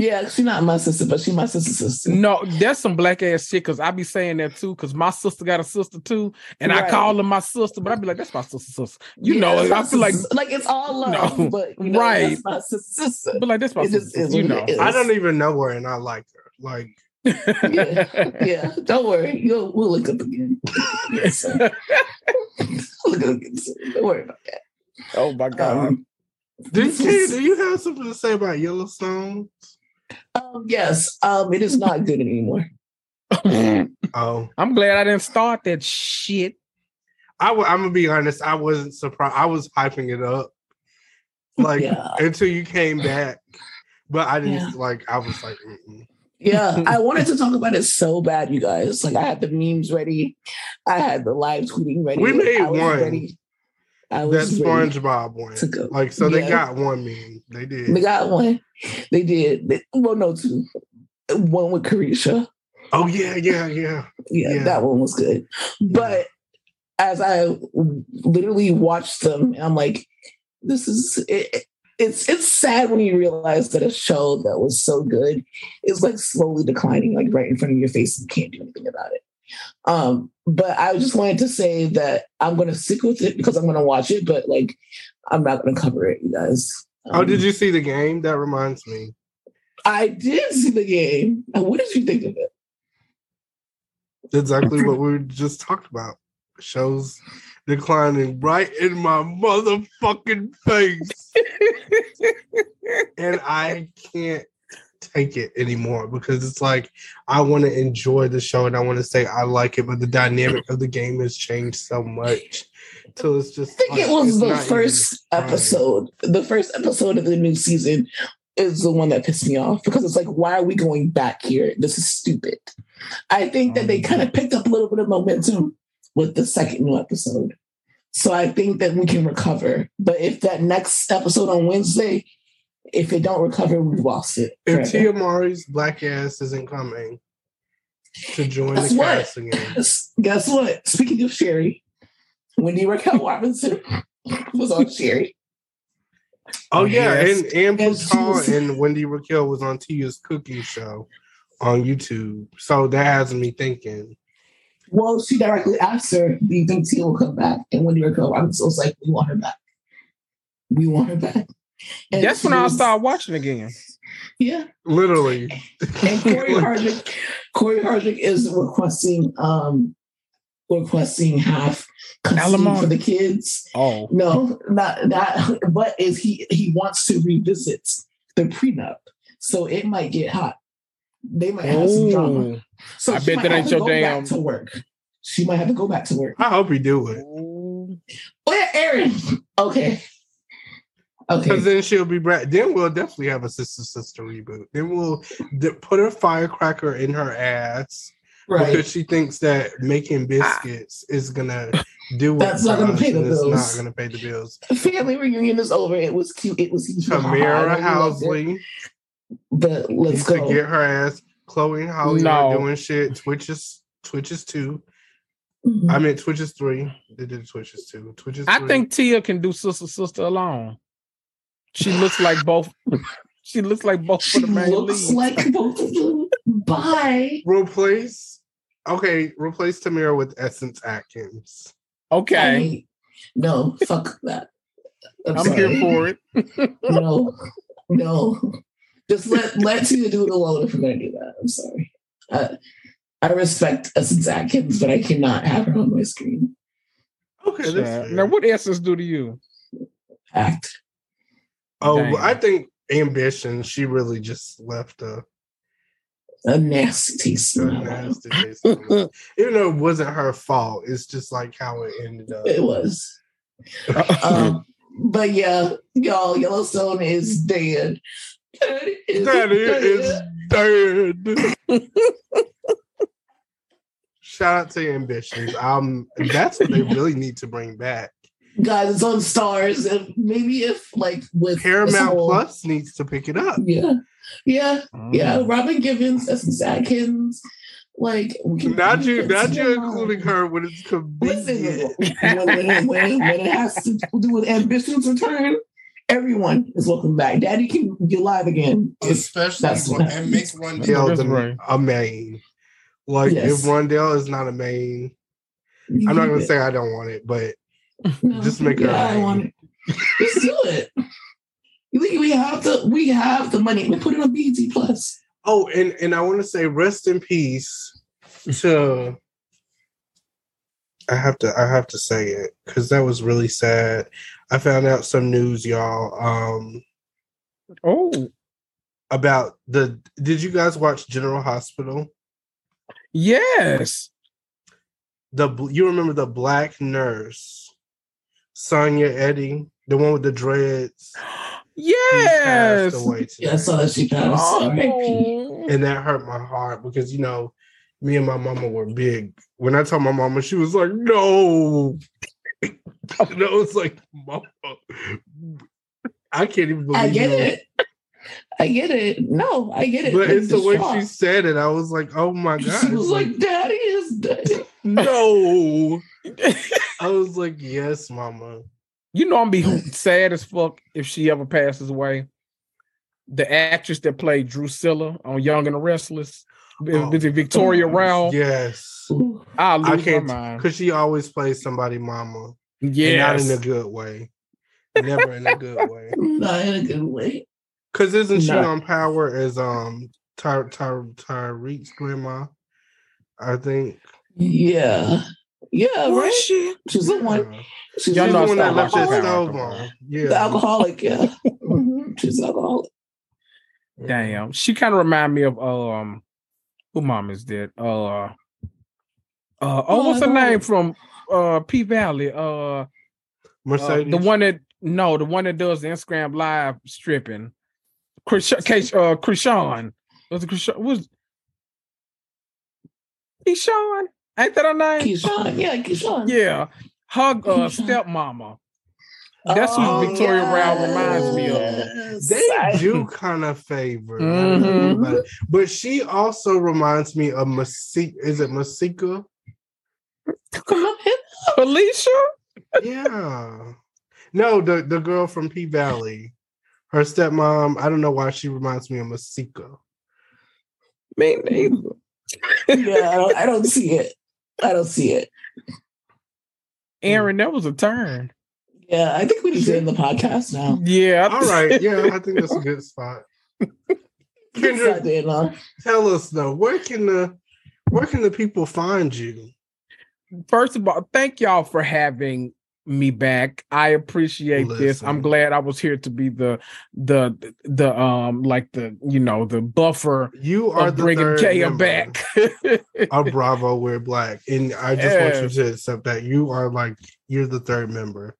Yeah, she's not my sister, but she's my sister's sister. No, that's some black ass shit. Cause I be saying that too. Cause my sister got a sister too, and I call her my sister, but I be like, that's my sister sister. You Yeah, know, I feel like, sister- like it's all love, No, but you know, right. that's my sister. sister. but like that's my It sister. is You know. I don't even know her, and I like her. Like, yeah, yeah. Don't worry, you'll we'll look up again. So, <laughs> we'll look up again. Don't worry about that. oh my god. Um, did you, is- do you have something to say about Yellowstone? Um, yes, um, it is not good anymore. <laughs> Oh, I'm glad I didn't start that shit. I w- I'm gonna be honest. I wasn't surprised. I was hyping it up, like Yeah. until you came back. But I didn't Yeah. like. I was like, Mm-mm. Yeah, I <laughs> wanted to talk about it so bad, you guys. Like I had the memes ready, I had the live tweeting ready. We made I was one. Ready. I that was ready SpongeBob one. to go. Like, so they got one meme. They did. They got one. They did. They, well, no, two. One with Carisha. oh yeah, yeah, yeah. Yeah, Yeah. that one was good. But as I literally watched them, I'm like, this is it, it's it's sad when you realize that a show that was so good is like slowly declining, like right in front of your face, and you can't do anything about it. Um, but I just wanted to say that I'm gonna stick with it because I'm gonna watch it, but like I'm not gonna cover it, you guys. Oh, Um, did you see the game? That reminds me. I did see the game. What did you think of it? Exactly what we just talked about. Shows declining right in my motherfucking face. and I can't take it anymore because it's like I want to enjoy the show and I want to say I like it, but the dynamic of the game has changed so much. So it's just I think it was the first episode. The first episode of the new season is the one that pissed me off because it's like, why are we going back here? This is stupid. I think that they um, kind of picked up a little bit of momentum with the second new episode. So I think that we can recover. But if that next episode on Wednesday, if it don't recover, we've lost it. If. Tia Mowry's black ass isn't coming to join Guess the what? cast again. <laughs> Guess what? Speaking of Sherri, Wendy Raquel <laughs> Robinson was on Sherri. Oh yeah, Yes. and and And was- and Wendy Raquel was on Tia's cooking show on YouTube. So that has me thinking. Well, she directly asked her, "Do you think Tia will come back?" And Wendy Raquel Robinson was like, "We want her back. We want her back." And That's she when I was- started watching again. Yeah, Literally. and Corey <laughs> Hardwick, Cory Hardrict is requesting um requesting half custody Alimony. for the kids. Oh, No, not that. But is he he wants to revisit the prenup, so it might get hot. They might have some drama. So I she bet might that have ain't to your go damn- back to work. She might have to go back to work. I hope he do it. Ooh. Oh yeah, Aaron. Okay. Okay. Because then she'll be back. Then we'll definitely have a sister sister reboot. Then we'll d- put a firecracker in her ass Right. because she thinks that making biscuits is gonna do it. That's not gonna pay the and it's bills. not gonna pay the bills. Family reunion is over. It was cute. It was cute. Tamera I loved. Housley But let's needs to go. get her ass. Chloe and Halle No. are doing shit. Twitches, Twitches two. Mhm. I meant Twitches three. They did Twitches two. Twitches. I three. think Tia can do sister sister alone. She looks like both. <laughs> She looks like both she for the looks lead. like both of them. Bye. replace. Okay, replace Tamera with Essence Atkins. okay, I- no, fuck that. I'm, I'm here for it. <laughs> No, no. Just let let Tia do it alone if we're gonna do that. I'm sorry. I, I respect Essence Atkins, but I cannot have her on my screen. Okay, that's Child. fair. Now, what essence do to you? Act. Oh, Damn. I think ambition. She really just left a, A nasty taste. a in my mouth. nasty taste. in my mouth. Even though it wasn't her fault, it's just like how it ended up. It was. Um, but yeah, y'all, Yellowstone is dead. Daddy is dead. is dead. <laughs> Shout out to ambitions. Um, that's what they really need to bring back. Guys, it's on stars, and maybe if like with this Paramount whole- Plus needs to pick it up. Yeah, yeah, Mm. yeah. Robin Givens, Essence Atkins, like we Not you, can not you including her when it's Listen, convenient. when, when, when, when it has to do with ambitions return, everyone is welcome back. Daddy can get live again. Especially That's what and make one Yeah. Rondell that's the, right. a main. Like Yes. if Rondell is not a main, I'm not gonna say I don't want it, but No, <laughs> just make her Yeah, I a want it. Just do it. You think we have the we have the money? We put it on BET Plus. oh, and and I want to say rest in peace to. I have to I have to say it because that was really sad. I found out some news, y'all, um, Oh, about the. Did you guys watch General Hospital? yes. The you remember the black nurse, Sonya Eddy, the one with the dreads. She Yes. Yeah, I today. saw that she passed. R.I.P. Oh. and that hurt my heart because you know me and my mama were big when i told my mama she was like no and i was like mama i can't even believe I get you. it. I get it. No, I get it. but it's the way shock. she said it i was like oh my <laughs> god She was like, "Daddy is dead." no <laughs> i was like yes mama You know, I'm be sad as fuck if she ever passes away. The actress that played Drusilla on Young and the Restless, Oh. was it Victoria Rowell? yes I i lose my can't mind. because she always plays somebody mama and not in a good way never in a good way <laughs> Not in a good way. Cause isn't she No. on Power as um Ty Ty Tyreek's grandma? I think. Yeah. Yeah, Was right. she? She's the one. She's Y'all the the one that left that Power. stove Power. on. The alcoholic, yeah. <laughs> Mhm. She's an alcoholic. Damn. She kind of remind me of um who mom is dead. Uh uh oh, Oh, what's I her know. name from uh P Valley? Uh, uh Mercedes. the one that no, the one that does the Instagram live stripping. Chris Case uh Krishan. Was it Krishan was Krishan? Ain't that her name? Keyshawn, yeah, Keyshawn. Yeah. Her uh, Keyshawn. stepmama. That's who Victoria Rowell reminds me of. They do kind of favor, now that I think Mhm. but she also reminds me of Masika. Is it Masika? Come on, hit Felicia? yeah. No, the the girl from P Valley, her stepmom. I don't know why she reminds me of Masika. Me neither. yeah, I don't, I don't see it. I don't see it. Aaron, that was a turn. Yeah, I think we need to end the podcast now. Yeah. All right. Yeah, I think that's a good spot. Kendra, <laughs> Good tell us though, where can the where can the people find you? First of all, thank y'all for having me back. I appreciate this. I'm glad I was here to be the the the um like the you know the buffer You are bringing Kaya back. of Bravo We're Black, and I just want you <laughs> to accept that you are like you're the third member.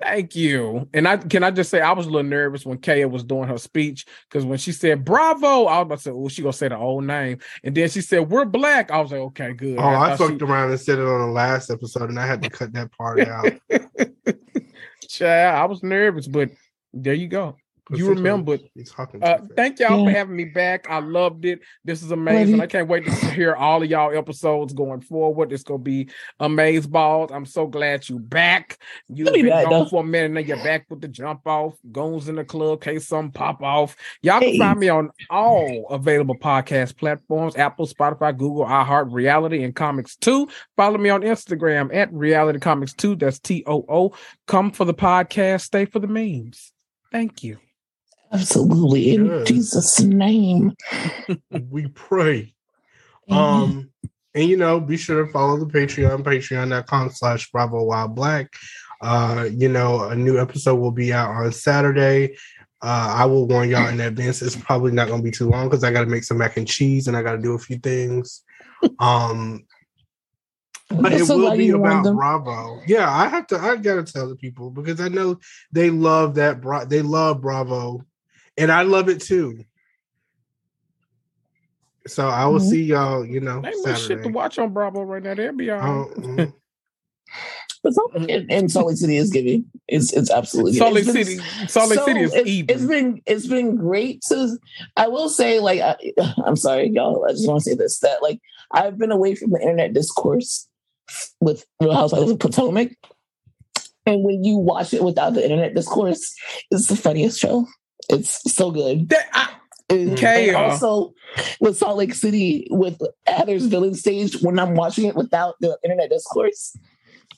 Thank you. And I can I just say I was a little nervous when Kaya was doing her speech because when she said "Bravo," I was about to say, "Oh, she gonna say the old name," and then she said, "We're black." I was like, "Okay, good." Oh, I thought fucked around and said it on the last episode, and I had to cut that part out. she- <laughs> Child, I was nervous, but there you go. You remembered. He's talking. Uh, thank y'all for having me back. I loved it. This is amazing. you- I can't wait to hear all of y'all episodes going forward. It's gonna be amaze balls. I'm so glad you back. You've be been back, gone though. for a minute, and you're back with the jump off. Goons in the club, case some pop off. Y'all can Hey. find me on all available podcast platforms: Apple, Spotify, Google, iHeart, Reality, and Comics Too. Follow me on Instagram at Reality Comics Too. That's T O O. Come for the podcast. Stay for the memes. Thank you. Absolutely. In Good. Jesus' name. <laughs> we pray. Um, and you know, be sure to follow the Patreon, patreon.com slash bravo while black. Uh, you know, a new episode will be out on Saturday. Uh, I will warn y'all in advance. It's probably not going to be too long because I got to make some mac and cheese and I got to do a few things. Um, but it will be about. Bravo. Yeah, I have to. I gotta tell the people because I know they love that. Bra- they love Bravo, and I love it too. So I will Mhm. see y'all. You know, Ain't much shit to watch on Bravo right now. They'll be all right. Oh, mm. <sighs> But something in, in Salt Lake City is giving. It's it's absolutely Salt Lake it's been City, Salt Lake so- City is it's, even. It's been it's been great to. I will say, like, I, <sighs> I'm sorry, y'all. I just want to say this that like I've been away from the internet discourse with Real Housewives of Potomac, and when you watch it without the internet discourse, it's the funniest show. It's so good. That- I- And, Okay, and also with Salt Lake City with Heather's villain stage, when I'm watching it without the internet discourse,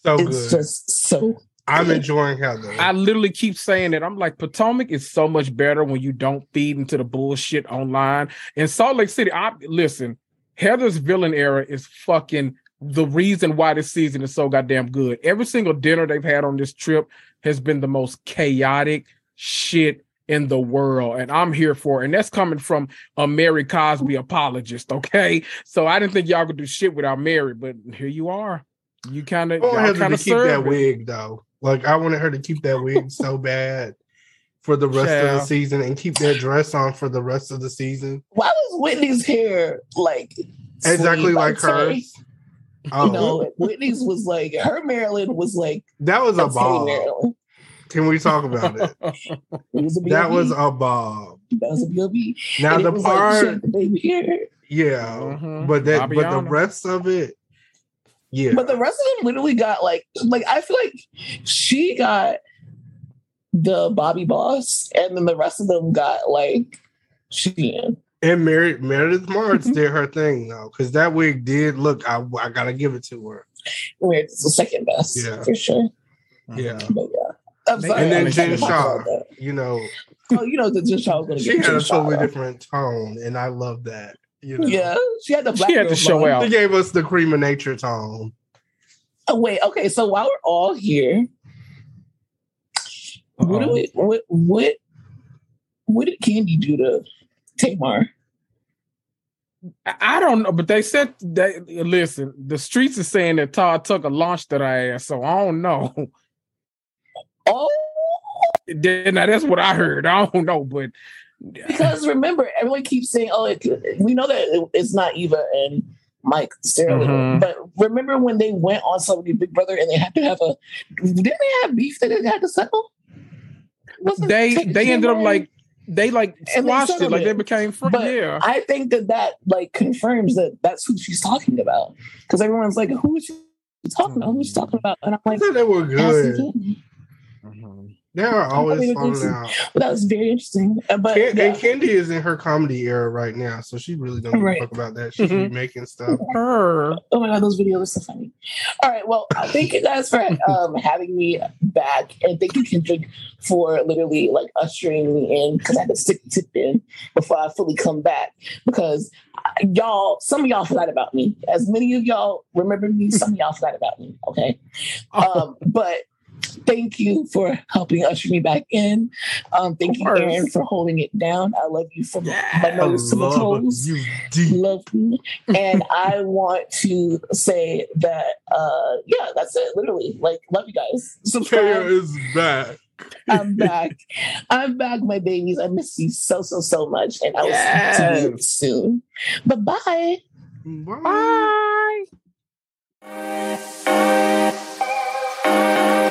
so it's good. just so I'm enjoying Heather. I literally keep saying it. I'm like, Potomac is so much better when you don't feed into the bullshit online. In Salt Lake City, I listen, Heather's villain era is fucking the reason why this season is so goddamn good. Every single dinner they've had on this trip has been the most chaotic shit in the world. And I'm here for it. And that's coming from a Mary Cosby apologist. Okay. So I didn't think y'all could do shit without Mary, but here you are. You kind of I want kind to of keep that wig though. Like I wanted her to keep that wig so <laughs> bad for the rest of the season and keep that dress on for the rest of the season. why was Whitney's hair like Exactly like I'm hers. <laughs> Oh, You know, Whitney's was like her Maryland was like that was a let's say bob. Maryland. Can we talk about it? <laughs> It was a That was a bob. that was a B.O.B. Now And the was like, part, shit, the baby hair. yeah, Mhm. but that, but the rest of it, yeah. But the rest of them literally got like like I feel like she got the Bobby Boss, and then the rest of them got like Sheehan. and Mary, Meredith Marks Mhm. did her thing though, because that wig did look. I, I gotta give it to her. Where it's the second best, Yeah. for sure. Yeah, But yeah, I'm sorry. and then was Jen Shah, you know, Oh, you know that Jen Shah was going to she had a totally though. different tone, and I love that. You know, Yeah, she had the black She had to show blonde. out. She gave us the cream of nature tone. Oh wait, okay. So while we're all here, what do we, what what what did Kandi do to Tamar? I I don't know, but they said that. Listen, the streets are saying that Todd Tucker launched that ass, so I don't know. <laughs> Oh, now that's what I heard. I don't know, but because remember, everyone keeps saying, "Oh, it, we know that it's not Eva and Mike Sterling." Mhm. But remember when they went on Celebrity Big Brother and they had to have a didn't they have beef that they had to settle? Wasn't they Ta- they ended up like they like And they squashed it, settled like they became friends. But Yeah, I think that that like confirms that that's who she's talking about because everyone's like, who is she talking about? Who's she talking about? And I'm I like, thought they were Allison good. Kandi. Mhm. They are always falling out. But that was very interesting. Uh, But Ken- yeah. And Kandi is in her comedy era right now, so she really don't give Right. a fuck about that. She's Mhm. remaking stuff. <laughs> Her. Oh my god, those videos are so funny. All right, well, uh, thank you guys for <laughs> um, having me back, and thank you Kendrick for literally like ushering me in because I had to stick tip in before I fully come back because uh, y'all, some of y'all forgot about me. As many of y'all remember me, some of y'all forgot about me. Okay, <laughs> um, but. Thank you for helping usher me back in. Um, thank you. Aaron, for holding it down. I love you from my Yeah. nose to my toes you deep. love me. and I want to say that uh yeah, that's it. Literally. Like, love you guys. Kaya Subscribe. is back. I'm back. <laughs> I'm back, my babies. I miss you so, so, so much. And I will speak to you soon. Bye bye. Bye. Bye.